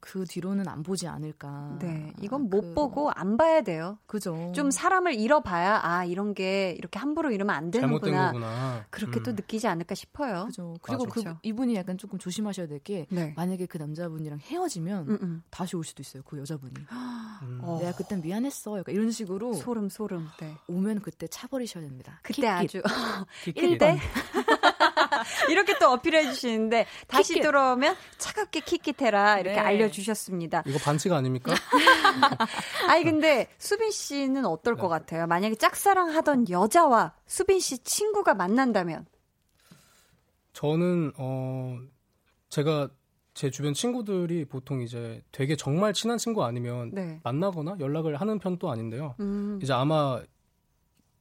Speaker 5: 그 뒤로는 안 보지 않을까.
Speaker 1: 네, 이건 못
Speaker 5: 그-
Speaker 1: 보고 안 봐야 돼요.
Speaker 5: 그죠.
Speaker 1: 좀 사람을 잃어봐야 아 이런 게 이렇게 함부로 이러면 안 되는구나.
Speaker 6: 거구나.
Speaker 1: 그렇게 또
Speaker 6: 음.
Speaker 1: 느끼지 않을까 싶어요.
Speaker 5: 그죠. 그리고
Speaker 6: 맞아.
Speaker 5: 그
Speaker 1: 그렇죠.
Speaker 5: 이분이 약간 조금 조심하셔야 될게
Speaker 1: 네.
Speaker 5: 만약에 그 남자 분이랑 헤어지면
Speaker 1: 음, 음.
Speaker 5: 다시 올 수도 있어요. 그 여자분이.
Speaker 6: 음.
Speaker 1: 어.
Speaker 5: 내가 그땐 미안했어. 약간 이런 식으로
Speaker 1: 소름 소름. 네.
Speaker 5: 오면 그때 차버리셔야 됩니다.
Speaker 1: 그때
Speaker 5: 킥깃.
Speaker 1: 아주
Speaker 6: 킥킥이.
Speaker 1: 1대 이렇게 또 어필해 주시는데 다시
Speaker 5: 킥킥.
Speaker 1: 들어오면 차갑게 킥킥해라 이렇게
Speaker 5: 네.
Speaker 1: 알려 주셨습니다.
Speaker 6: 이거 반칙 아닙니까?
Speaker 1: 아니 근데 수빈 씨는 어떨 것 같아요? 만약에 짝사랑 하던 여자와 수빈 씨 친구가 만난다면
Speaker 6: 저는 어 제가 제 주변 친구들이 보통 이제 되게 정말 친한 친구 아니면
Speaker 1: 네.
Speaker 6: 만나거나 연락을 하는 편도 아닌데요.
Speaker 1: 음,
Speaker 6: 이제 아마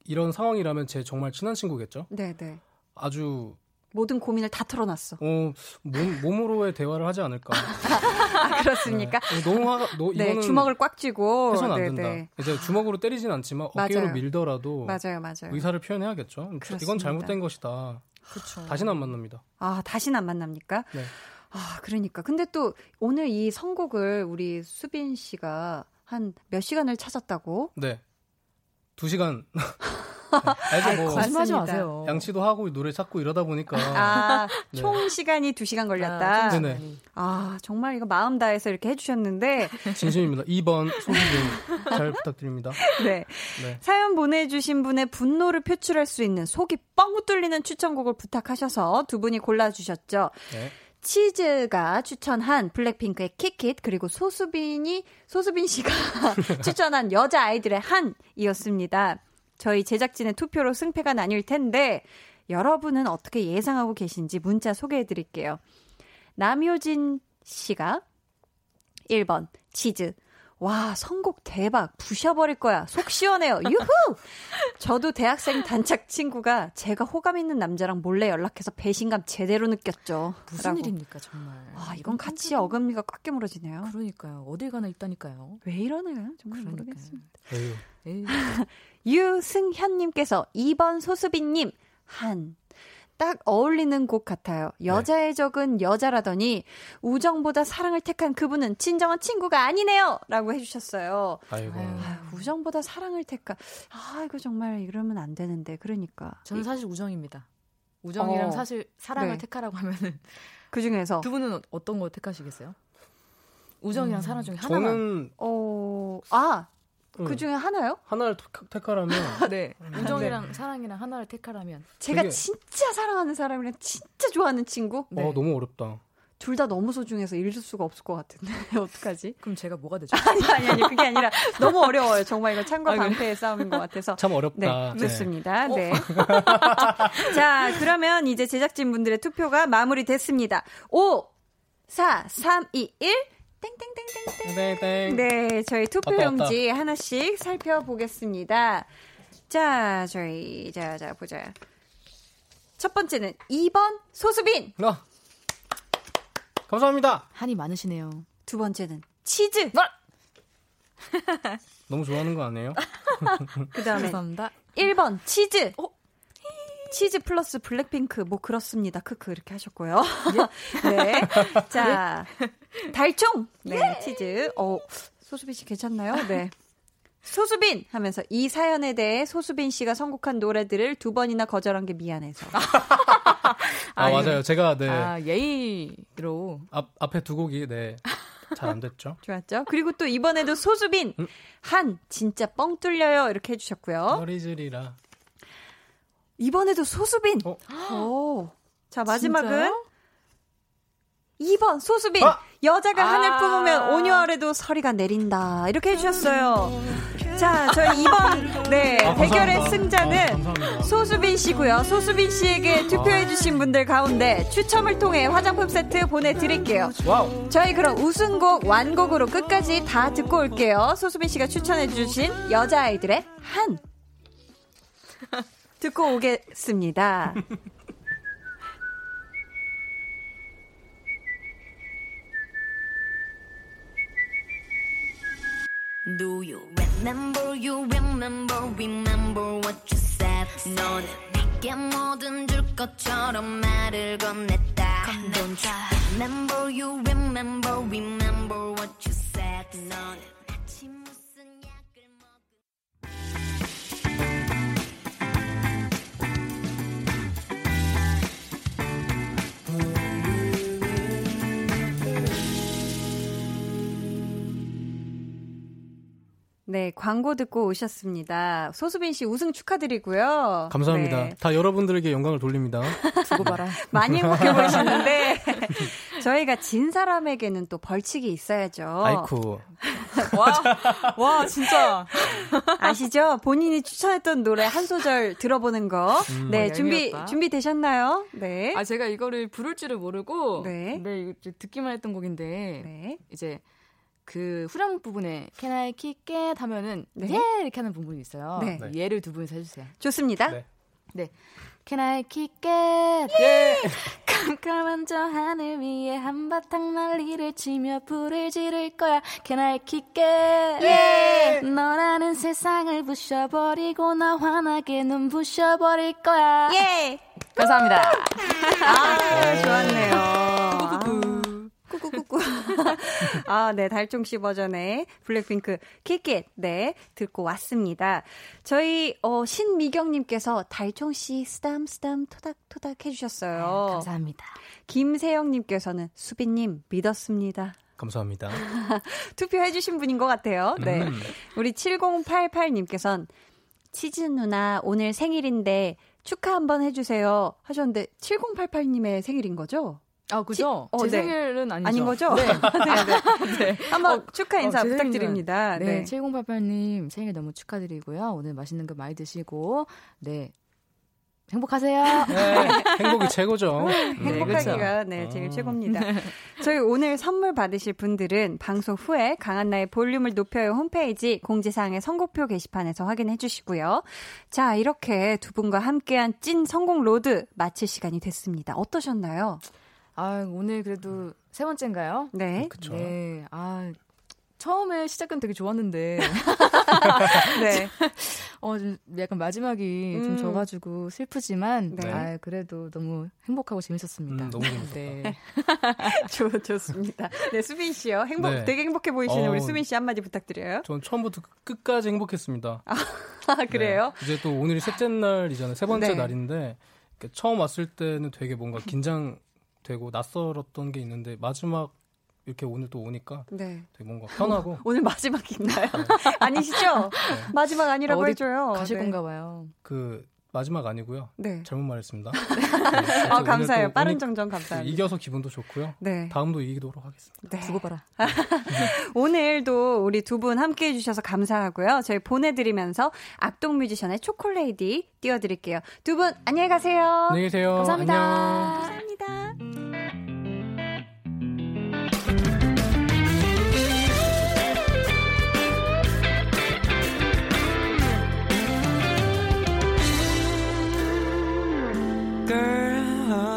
Speaker 6: 이런 상황이라면 제 정말 친한 친구겠죠.
Speaker 1: 네 네
Speaker 6: 아주
Speaker 1: 모든 고민을 다 털어놨어.
Speaker 6: 어, 몸, 몸으로의 대화를 하지 않을까.
Speaker 1: 아 그렇습니까?
Speaker 6: 네. 너무 화가, 너,
Speaker 1: 네,
Speaker 6: 이거는
Speaker 1: 주먹을 꽉 쥐고
Speaker 6: 해서는 안
Speaker 1: 네,
Speaker 6: 된다.
Speaker 1: 네.
Speaker 6: 이제 주먹으로 때리진 않지만 어깨로
Speaker 1: 맞아요.
Speaker 6: 밀더라도
Speaker 1: 맞아요, 맞아요.
Speaker 6: 의사를 표현해야겠죠.
Speaker 1: 그렇습니다.
Speaker 6: 이건 잘못된 것이다.
Speaker 5: 그렇죠.
Speaker 6: 다시는 안 만납니다.
Speaker 1: 아 다시는 안 만납니까?
Speaker 6: 네.
Speaker 1: 아, 그러니까. 근데 또 오늘 이 선곡을 우리 수빈 씨가 한 몇 시간을 찾았다고?
Speaker 6: 네. 두 시간. 알죠, 뭐.
Speaker 5: 거짓말하지
Speaker 1: 맞습니다.
Speaker 5: 마세요.
Speaker 6: 양치도 하고 노래 찾고 이러다 보니까.
Speaker 1: 아,
Speaker 6: 네.
Speaker 1: 총 시간이 2시간 걸렸다.
Speaker 5: 아,
Speaker 6: 네네.
Speaker 1: 아, 정말 이거 마음 다해서 이렇게 해주셨는데,
Speaker 6: 진심입니다. 2번 소수빈 잘 부탁드립니다.
Speaker 1: 네.
Speaker 6: 네.
Speaker 1: 사연 보내주신 분의 분노를 표출할 수 있는 속이 뻥 뚫리는 추천곡을 부탁하셔서 두 분이 골라주셨죠.
Speaker 6: 네.
Speaker 1: 치즈가 추천한 블랙핑크의 킥킷 그리고 소수빈이 소수빈 씨가 추천한 여자 아이들의 한이었습니다. 저희 제작진의 투표로 승패가 나뉠 텐데 여러분은 어떻게 예상하고 계신지 문자 소개해 드릴게요. 남효진 씨가 1번 치즈 와, 선곡 대박. 부셔버릴 거야. 속 시원해요. 유후! 저도 대학생 단짝 친구가 제가 호감 있는 남자랑 몰래 연락해서 배신감 제대로 느꼈죠.
Speaker 5: 무슨
Speaker 1: 라고.
Speaker 5: 일입니까 정말.
Speaker 1: 아, 이건 같이 어금니가 꽉 깨물어지네요.
Speaker 5: 그러니까요. 어딜 가나 있다니까요.
Speaker 1: 왜 이러나요? 정말
Speaker 5: 그러니까요.
Speaker 1: 모르겠습니다.
Speaker 6: 에휴.
Speaker 5: 에이,
Speaker 1: 유승현님께서 2번 소수빈님, 한. 딱 어울리는 곡 같아요. 여자의 적은 여자라더니 우정보다 사랑을 택한 그분은 진정한 친구가 아니네요! 라고 해주셨어요.
Speaker 6: 아이고.
Speaker 5: 아유.
Speaker 1: 아, 우정보다 사랑을 택한. 아, 이거 정말 이러면 안 되는데. 그러니까.
Speaker 5: 저는 사실 우정입니다. 우정이랑
Speaker 1: 어.
Speaker 5: 사실 사랑을
Speaker 1: 네.
Speaker 5: 택하라고 하면은
Speaker 1: 그 중에서.
Speaker 5: 두 분은 어떤 거 택하시겠어요? 우정이랑 사랑 중에 하나만.
Speaker 6: 저는
Speaker 1: 어, 아,
Speaker 6: 음,
Speaker 1: 그 중에 하나요?
Speaker 6: 하나를 택- 택하라면
Speaker 5: 네. 우정이랑 사랑이랑 하나를 택하라면.
Speaker 1: 제가
Speaker 6: 되게-
Speaker 1: 진짜 사랑하는 사람이랑 진짜 좋아하는 친구?
Speaker 5: 네.
Speaker 6: 어 너무 어렵다.
Speaker 1: 둘 다 너무 소중해서 잃을 수가 없을 것 같은데. 어떡하지?
Speaker 5: 그럼 제가 뭐가 되죠?
Speaker 1: 아니, 아니, 아니. 그게 아니라 너무 어려워요. 정말 이거 창과
Speaker 5: 아?
Speaker 1: 방패의 싸움인 것 같아서.
Speaker 6: 참
Speaker 1: 네,
Speaker 6: 어렵다. 네.
Speaker 1: 좋습니다. 네. 자, 그러면 이제 제작진분들의 투표가 마무리됐습니다. 5, 4, 3, 2, 1. 땡땡땡땡땡.
Speaker 6: 땡땡.
Speaker 1: 네, 저희
Speaker 6: 왔다,
Speaker 1: 투표용지 하나씩 살펴보겠습니다. 자, 저희, 자, 자, 보자. 첫 번째는 2번 소수빈.
Speaker 6: 아. 감사합니다.
Speaker 5: 한이 많으시네요.
Speaker 1: 두 번째는 치즈.
Speaker 6: 너무 좋아하는 거 아니에요?
Speaker 1: 그 다음에
Speaker 5: 감사합니다.
Speaker 1: 1번 치즈. 치즈 플러스 블랙핑크 뭐 그렇습니다. 크크 이렇게 하셨고요. 네. 자, 달총. 네, 치즈. 어, 소수빈 씨 괜찮나요? 네. 소수빈 하면서 이 사연에 대해 소수빈 씨가 선곡한 노래들을 두 번이나 거절한 게 미안해서.
Speaker 6: 아,
Speaker 5: 아,
Speaker 6: 맞아요. 제가 네
Speaker 5: 아, 예의로.
Speaker 6: 앞, 앞에 두 곡이 네 잘 안 됐죠.
Speaker 1: 좋았죠? 그리고 또 이번에도 소수빈 한 진짜 뻥 뚫려요 이렇게 해주셨고요.
Speaker 6: 머리질이라.
Speaker 1: 이번에도 소수빈.
Speaker 6: 어?
Speaker 1: 오. 자 마지막은
Speaker 5: 진짜요?
Speaker 1: 2번 소수빈
Speaker 6: 아!
Speaker 1: 여자가
Speaker 5: 아.
Speaker 1: 한을 품으면 오뉴월에도 서리가 내린다 이렇게 해주셨어요. 자 저희 2번 네
Speaker 6: 아,
Speaker 1: 대결의
Speaker 6: 감사합니다.
Speaker 1: 승자는
Speaker 6: 아.
Speaker 1: 소수빈 씨고요. 소수빈 씨에게 투표해주신 분들 가운데 추첨을 통해 화장품 세트 보내드릴게요.
Speaker 6: 와우.
Speaker 1: 저희 그럼 우승곡 완곡으로 끝까지 다 듣고 올게요. 소수빈 씨가 추천해주신 여자 아이들의 한 듣고 오겠습니다.
Speaker 7: Do you remember, you remember, remember what you said 너는 내게 뭐든 줄 것처럼 말을 건넸다 Don't you remember, you remember, remember what you said 너는
Speaker 1: 네, 광고 듣고 오셨습니다. 소수빈 씨 우승 축하드리고요.
Speaker 6: 감사합니다.
Speaker 1: 네,
Speaker 6: 다 여러분들에게 영광을 돌립니다.
Speaker 5: 두고 봐라.
Speaker 1: 많이 행복해 보이시는데 저희가 진 사람에게는 또 벌칙이 있어야죠.
Speaker 6: 아이쿠.
Speaker 5: 와, 와, 진짜.
Speaker 1: 아시죠? 본인이 추천했던 노래 한 소절 들어보는 거. 네,
Speaker 5: 어,
Speaker 1: 준비. 준비 되셨나요? 네.
Speaker 5: 아, 제가 이거를 부를 줄을 모르고.
Speaker 1: 네.
Speaker 5: 네. 듣기만 했던 곡인데.
Speaker 1: 네.
Speaker 5: 이제 그 후렴 부분에 Can I kick it 하면은
Speaker 1: 네.
Speaker 5: 예 이렇게 하는 부분이 있어요.
Speaker 1: 네.
Speaker 5: 네. 예를 두 분이서 해주세요.
Speaker 1: 좋습니다.
Speaker 6: 네.
Speaker 5: 네. Can I kick it? 예. 깜깜한 저 하늘 위에 한바탕 난리를 치며 불을 지를 거야. Can I kick it? 예. 너라는 세상을 부셔버리고 나 환하게 눈 부셔버릴 거야.
Speaker 1: 예.
Speaker 5: 감사합니다.
Speaker 1: 아, 좋았네요. 아, 듣고 아, 네, 달총 씨 버전의 블랙핑크 킥잇 네, 듣고 왔습니다. 저희 어 신미경 님께서 달총 씨 쓰담 쓰담 토닥토닥 해 주셨어요.
Speaker 5: 네, 감사합니다.
Speaker 1: 김세영 님께서는 수빈 님 믿었습니다.
Speaker 6: 감사합니다.
Speaker 1: 투표해 주신 분인 것 같아요. 네.
Speaker 6: 음.
Speaker 1: 우리 7088님께서는 치즈 누나 오늘 생일인데 축하 한번 해주세요 하셨는데 7088님의 생일인 거죠?
Speaker 5: 아, 그죠?
Speaker 1: 어,
Speaker 5: 제
Speaker 1: 네.
Speaker 5: 생일은 아니죠.
Speaker 1: 아닌 거죠?
Speaker 5: 네.
Speaker 1: 네, 네. 한번 축하 인사
Speaker 5: 어, 제
Speaker 1: 부탁드립니다.
Speaker 5: 생일은,
Speaker 1: 네.
Speaker 5: 네, 7088님 생일 너무 축하드리고요. 오늘 맛있는 거 많이 드시고, 네. 행복하세요.
Speaker 6: 네, 행복이 최고죠. 네,
Speaker 1: 행복하기가 네, 제일
Speaker 6: 어.
Speaker 1: 최고입니다. 저희 오늘 선물 받으실 분들은 방송 후에 강한나의 볼륨을 높여요 홈페이지 공지사항의 선곡표 게시판에서 확인해 주시고요. 자, 이렇게 두 분과 함께한 찐 선곡 로드 마칠 시간이 됐습니다. 어떠셨나요?
Speaker 5: 아, 오늘 그래도 세 번째인가요?
Speaker 1: 네.
Speaker 6: 그쵸.
Speaker 5: 네. 아, 처음에 시작은 되게 좋았는데,
Speaker 1: 네.
Speaker 5: 어, 좀 약간 마지막이
Speaker 1: 음.
Speaker 5: 좀 져가지고 슬프지만,
Speaker 1: 네.
Speaker 5: 아, 그래도 너무 행복하고 재밌었습니다.
Speaker 6: 음, 너무 재밌었다.
Speaker 5: 네.
Speaker 1: 좋, 좋습니다. 네, 수빈 씨요. 행복,
Speaker 6: 네.
Speaker 1: 되게 행복해 보이시는
Speaker 6: 어.
Speaker 1: 우리 수빈 씨 한마디 부탁드려요.
Speaker 6: 전 처음부터 끝까지 행복했습니다.
Speaker 1: 아, 그래요?
Speaker 6: 네. 이제 또 오늘이 셋째 날이잖아요. 세 번째
Speaker 1: 네.
Speaker 6: 날인데 처음 왔을 때는 되게 뭔가 긴장 되고 낯설었던 게 있는데 마지막 이렇게 오늘 또 오니까
Speaker 1: 네.
Speaker 6: 되게 뭔가 편하고
Speaker 1: 오늘 마지막 있나요? 아니시죠? 마지막 아니라고
Speaker 5: 어디
Speaker 1: 해줘요.
Speaker 5: 가실
Speaker 1: 네.
Speaker 5: 건가 봐요.
Speaker 6: 그 마지막 아니고요.
Speaker 1: 네.
Speaker 6: 잘못 말했습니다.
Speaker 1: 아, 감사해요. 빠른 정정 감사합니다.
Speaker 6: 이겨서 기분도 좋고요.
Speaker 1: 네.
Speaker 6: 다음도 이기도록 하겠습니다.
Speaker 1: 네.
Speaker 5: 두고 봐라.
Speaker 1: 오늘도 우리 두 분 함께 해주셔서 감사하고요. 저희 보내드리면서 악동 뮤지션의 초콜레이디 띄워드릴게요. 두 분 안녕히 가세요.
Speaker 6: 안녕히 계세요.
Speaker 5: 감사합니다.
Speaker 6: 안녕.
Speaker 1: 감사합니다.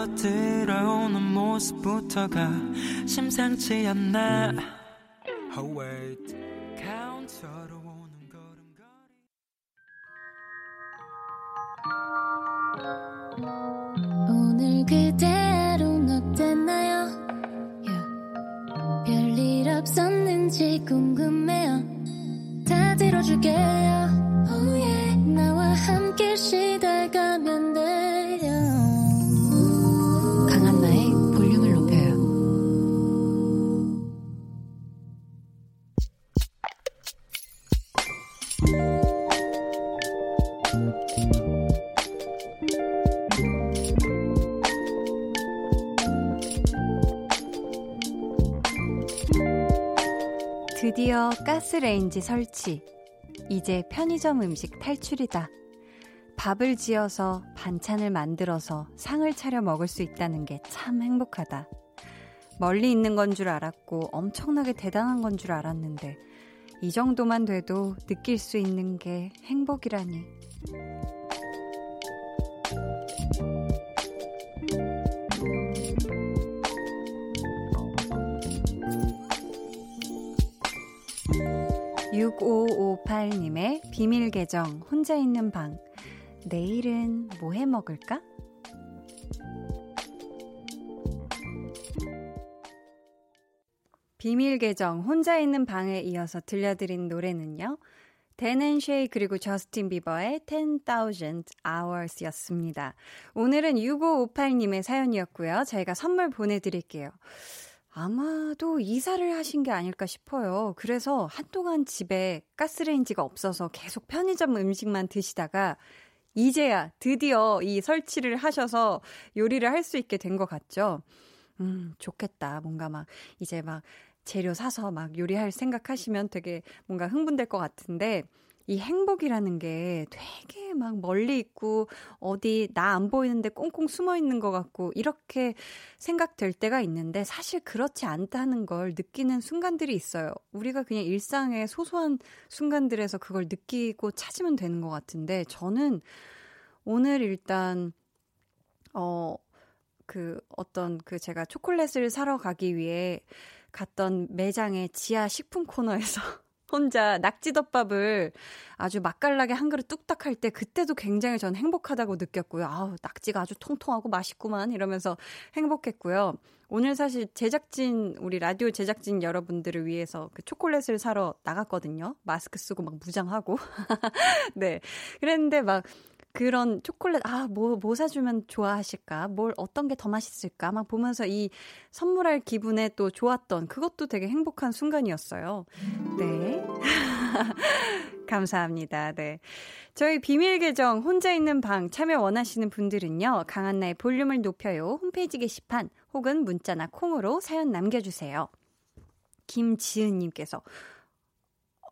Speaker 8: 들어오는 모습부터가 심상치 않나 Oh wait 카운터로 오는 걸음걸이
Speaker 7: 오늘 그대로는 어땠나요? Yeah. 별일 없었는지 궁금해요. 다 들어줄게요. Oh yeah. 나와 함께 시달가면 돼
Speaker 1: 드디어 가스레인지 설치. 이제 편의점 음식 탈출이다. 밥을 지어서 반찬을 만들어서 상을 차려 먹을 수 있다는 게 참 행복하다. 멀리 있는 건 줄 알았고 엄청나게 대단한 건 줄 알았는데 이 정도만 돼도 느낄 수 있는 게 행복이라니. (6558님의) 비밀 계정 혼자 있는 방 내일은 뭐 해 먹을까? 비밀 계정 혼자 있는 방에 이어서 들려드린 노래는요. 데넨 쉐이 그리고 저스틴 비버의 10,000 Hours 였습니다. 오늘은 6558님의 사연이었고요. 저희가 선물 보내드릴게요. 아마도 이사를 하신 게 아닐까 싶어요. 그래서 한동안 집에 가스레인지가 없어서 계속 편의점 음식만 드시다가 이제야 드디어 이 설치를 하셔서 요리를 할 수 있게 된 것 같죠? 음, 좋겠다. 뭔가 막 이제 막 재료 사서 막 요리할 생각하시면 되게 뭔가 흥분될 것 같은데 이 행복이라는 게 되게 막 멀리 있고 어디 나 안 보이는데 꽁꽁 숨어 있는 것 같고 이렇게 생각될 때가 있는데 사실 그렇지 않다는 걸 느끼는 순간들이 있어요. 우리가 그냥 일상의 소소한 순간들에서 그걸 느끼고 찾으면 되는 것 같은데 저는 오늘 일단 어, 그 어떤 그 제가 초콜릿을 사러 가기 위해 갔던 매장의 지하 식품 코너에서 혼자 낙지덮밥을 아주 맛깔나게 한 그릇 뚝딱 할 때 그때도 굉장히 전 행복하다고 느꼈고요. 아우, 낙지가 아주 통통하고 맛있구만 이러면서 행복했고요. 오늘 사실 제작진, 우리 라디오 제작진 여러분들을 위해서 그 초콜릿을 사러 나갔거든요. 마스크 쓰고 막 무장하고. 네. 그랬는데 막 그런 초콜릿, 아, 뭐, 뭐 사주면 좋아하실까? 뭘, 어떤 게 더 맛있을까? 막 보면서 이 선물할 기분에 또 좋았던 그것도 되게 행복한 순간이었어요. 네. 감사합니다. 네. 저희 비밀 계정 혼자 있는 방 참여 원하시는 분들은요. 강한나의 볼륨을 높여요. 홈페이지 게시판 혹은 문자나 콩으로 사연 남겨 주세요. 김지은 님께서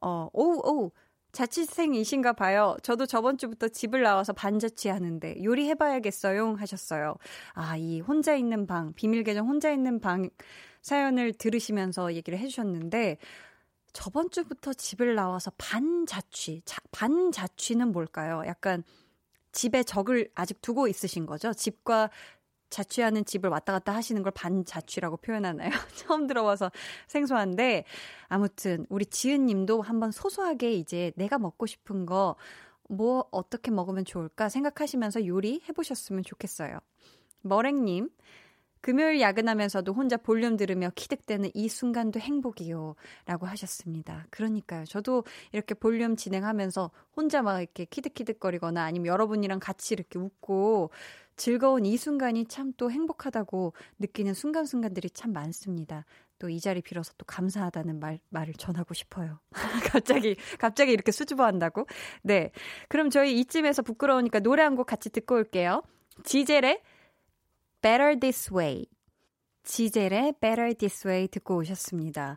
Speaker 1: 어, 오우, 오우. 자취생이신가 봐요. 저도 저번 주부터 집을 나와서 반자취 하는데 요리해봐야겠어요 하셨어요. 아, 이 혼자 있는 방, 비밀 계정 혼자 있는 방 사연을 들으시면서 얘기를 해주셨는데 저번 주부터 집을 나와서 반자취, 자, 반자취는 뭘까요? 약간 집에 적을 아직 두고 있으신 거죠? 집과 자취하는 집을 왔다 갔다 하시는 걸 반자취라고 표현하나요? 처음 들어봐서 생소한데 아무튼 우리 지은 님도 한번 소소하게 이제 내가 먹고 싶은 거 뭐 어떻게 먹으면 좋을까 생각하시면서 요리 해보셨으면 좋겠어요. 머랭님, 금요일 야근하면서도 혼자 볼륨 들으며 키득대는 이 순간도 행복이요. 라고 하셨습니다. 그러니까요. 저도 이렇게 볼륨 진행하면서 혼자 막 이렇게 키득키득거리거나 아니면 여러분이랑 같이 이렇게 웃고 즐거운 이 순간이 참 또 행복하다고 느끼는 순간순간들이 참 많습니다. 또 이 자리 빌어서 또 감사하다는 말, 말을 전하고 싶어요. 갑자기, 갑자기 이렇게 수줍어 한다고? 네. 그럼 저희 이쯤에서 부끄러우니까 노래 한 곡 같이 듣고 올게요. 지젤의 Better This Way. 지젤의 Better This Way 듣고 오셨습니다.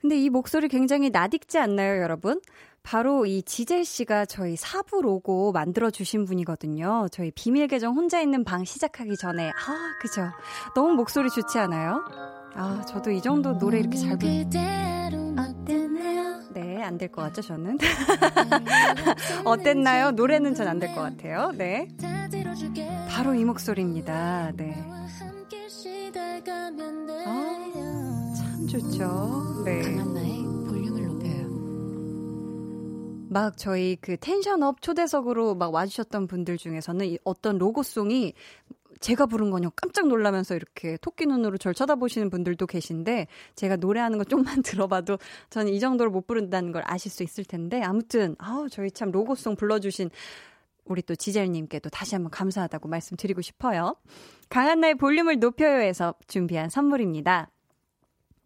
Speaker 1: 근데 이 목소리 굉장히 낯익지 않나요, 여러분? 바로 이 지젤 씨가 저희 사부 로고 만들어주신 분이거든요. 저희 비밀 계정 혼자 있는 방 시작하기 전에. 아, 그죠. 너무 목소리 좋지 않아요? 아, 저도 이 정도 노래 이렇게 잘 부르. 네, 안 될 것 같죠, 저는? 어땠나요? 노래는 전 안 될 것 같아요. 네. 바로 이 목소리입니다. 네. 아, 참 좋죠. 네. 막 저희 그 텐션업 초대석으로 막 와주셨던 분들 중에서는 이 어떤 로고송이 제가 부른 거냐 깜짝 놀라면서 이렇게 토끼 눈으로 절 쳐다보시는 분들도 계신데 제가 노래하는 거 좀만 들어봐도 저는 이 정도로 못 부른다는 걸 아실 수 있을 텐데 아무튼 아우 저희 참 로고송 불러주신 우리 또 지젤님께도 다시 한번 감사하다고 말씀드리고 싶어요. 강한나의 볼륨을 높여요에서 준비한 선물입니다.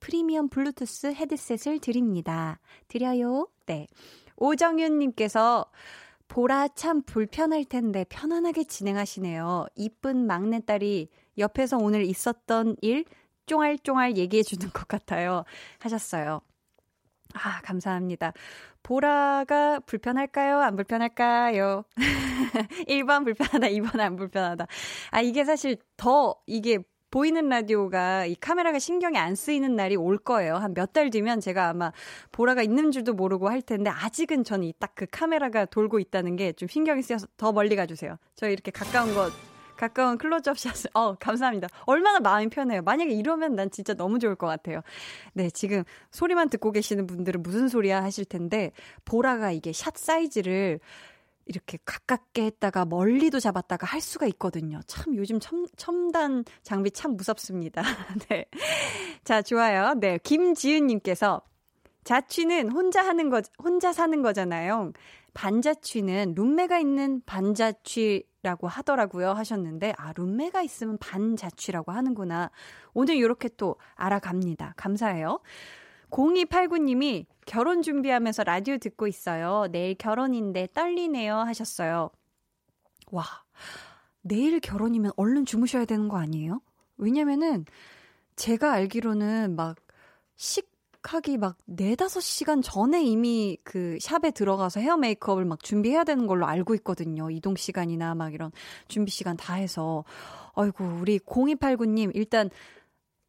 Speaker 1: 프리미엄 블루투스 헤드셋을 드립니다. 드려요. 네. 오정윤님께서 보라 참 불편할 텐데 편안하게 진행하시네요. 이쁜 막내딸이 옆에서 오늘 있었던 일 쫑알쫑알 얘기해 주는 것 같아요. 하셨어요. 아, 감사합니다. 보라가 불편할까요? 안 불편할까요? 1번 불편하다, 2번 안 불편하다. 아, 이게 사실 더 이게 보이는 라디오가 이 카메라가 신경이 안 쓰이는 날이 올 거예요. 한 몇 달 뒤면 제가 아마 보라가 있는 줄도 모르고 할 텐데 아직은 저는 딱그 카메라가 돌고 있다는 게 좀 신경이 쓰여서 더 멀리 가주세요. 저희 이렇게 가까운 거 가까운 클로즈업 샷을, 어, 감사합니다. 얼마나 마음이 편해요. 만약에 이러면 난 진짜 너무 좋을 것 같아요. 네, 지금 소리만 듣고 계시는 분들은 무슨 소리야 하실 텐데, 보라가 이게 샷 사이즈를 이렇게 가깝게 했다가 멀리도 잡았다가 할 수가 있거든요. 참 요즘 첨, 첨단 장비 참 무섭습니다. 네. 자, 좋아요. 네. 김지은님께서 자취는 혼자 하는 거, 혼자 사는 거잖아요. 반자취는 룸메가 있는 반자취라고 하더라고요. 하셨는데, 아, 룸메가 있으면 반자취라고 하는구나. 오늘 이렇게 또 알아갑니다. 감사해요. 0289님이 결혼 준비하면서 라디오 듣고 있어요. 내일 결혼인데 떨리네요. 하셨어요. 와, 내일 결혼이면 얼른 주무셔야 되는 거 아니에요? 왜냐면은 제가 알기로는 막 식, 예약하기 막 4, 5시간 전에 이미 그 샵에 들어가서 헤어 메이크업을 막 준비해야 되는 걸로 알고 있거든요. 이동 시간이나 막 이런 준비 시간 다 해서. 아이고, 우리 0289님, 일단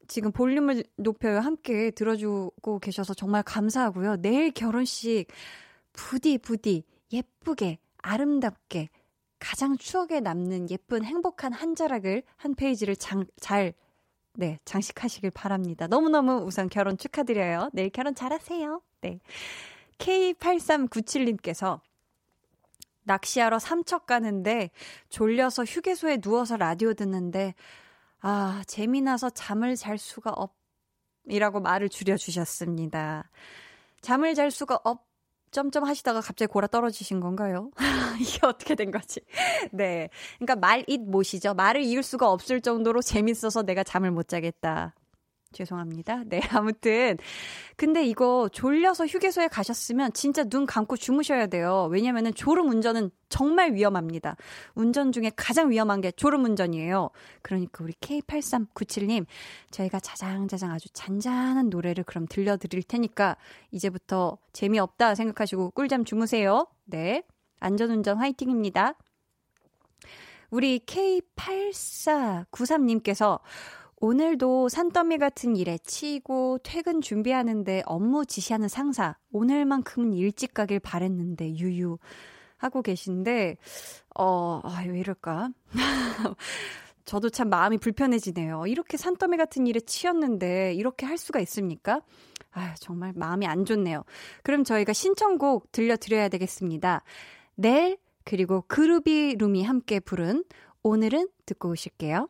Speaker 1: 지금 볼륨을 높여요. 함께 들어주고 계셔서 정말 감사하고요. 내일 결혼식 부디 부디 예쁘게 아름답게 가장 추억에 남는 예쁜 행복한 한 자락을 한 페이지를 장, 잘 네, 장식하시길 바랍니다. 너무너무 우선 결혼 축하드려요. 내일 결혼 잘하세요. 네. K8397님께서 낚시하러 삼척 가는데 졸려서 휴게소에 누워서 라디오 듣는데 아, 재미나서 잠을 잘 수가 없, 이라고 말을 줄여주셨습니다. 잠을 잘 수가 없, 점점 하시다가 갑자기 골아 떨어지신 건가요? 이게 어떻게 된 거지? 네. 그러니까 말잇 못이죠. 말을 이을 수가 없을 정도로 재밌어서 내가 잠을 못 자겠다. 죄송합니다. 네, 아무튼. 근데 이거 졸려서 휴게소에 가셨으면 진짜 눈 감고 주무셔야 돼요. 왜냐면은 졸음 운전은 정말 위험합니다. 운전 중에 가장 위험한 게 졸음 운전이에요. 그러니까 우리 K8397님, 저희가 자장자장 아주 잔잔한 노래를 그럼 들려드릴 테니까 이제부터 재미없다 생각하시고 꿀잠 주무세요. 네. 안전운전 화이팅입니다. 우리 K8493님께서 오늘도 산더미 같은 일에 치이고 퇴근 준비하는데 업무 지시하는 상사 오늘만큼은 일찍 가길 바랬는데 유유 하고 계신데 어, 아, 왜 이럴까? 저도 참 마음이 불편해지네요. 이렇게 산더미 같은 일에 치였는데 이렇게 할 수가 있습니까? 아, 정말 마음이 안 좋네요. 그럼 저희가 신청곡 들려드려야 되겠습니다. 넬 그리고 그루비 룸이 함께 부른 오늘은 듣고 오실게요.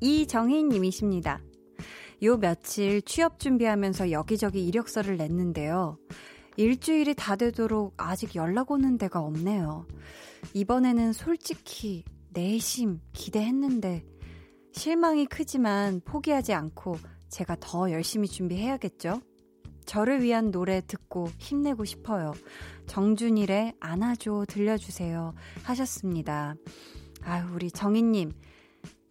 Speaker 1: 이정희 님이십니다. 요 며칠 취업 준비하면서 여기저기 이력서를 냈는데요. 일주일이 다 되도록 아직 연락 오는 데가 없네요. 이번에는 솔직히 내심 기대했는데 실망이 크지만 포기하지 않고 제가 더 열심히 준비해야겠죠? 저를 위한 노래 듣고 힘내고 싶어요. 정준일의 안아줘 들려주세요 하셨습니다. 아유, 우리 정희님.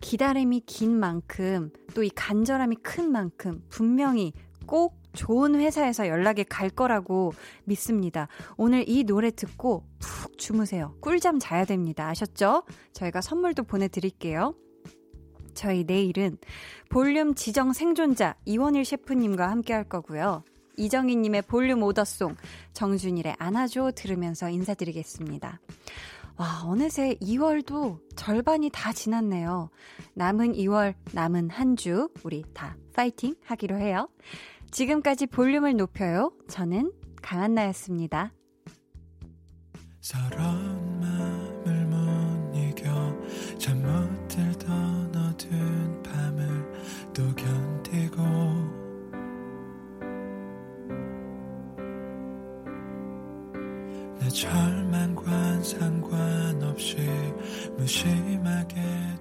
Speaker 1: 기다림이 긴 만큼 또 이 간절함이 큰 만큼 분명히 꼭 좋은 회사에서 연락이 갈 거라고 믿습니다. 오늘 이 노래 듣고 푹 주무세요. 꿀잠 자야 됩니다. 아셨죠? 저희가 선물도 보내드릴게요. 저희 내일은 볼륨 지정 생존자 이원일 셰프님과 함께 할 거고요. 이정희님의 볼륨 오더송, 정준일의 안아줘 들으면서 인사드리겠습니다. 와, 어느새 2월도 절반이 다 지났네요. 남은 2월, 남은 한 주, 우리 다 파이팅 하기로 해요. 지금까지 볼륨을 높여요. 저는 강한나였습니다.
Speaker 8: 서러운 마음을 못 이겨 잠못 들던 어두 절망과 상관없이 무심하게 도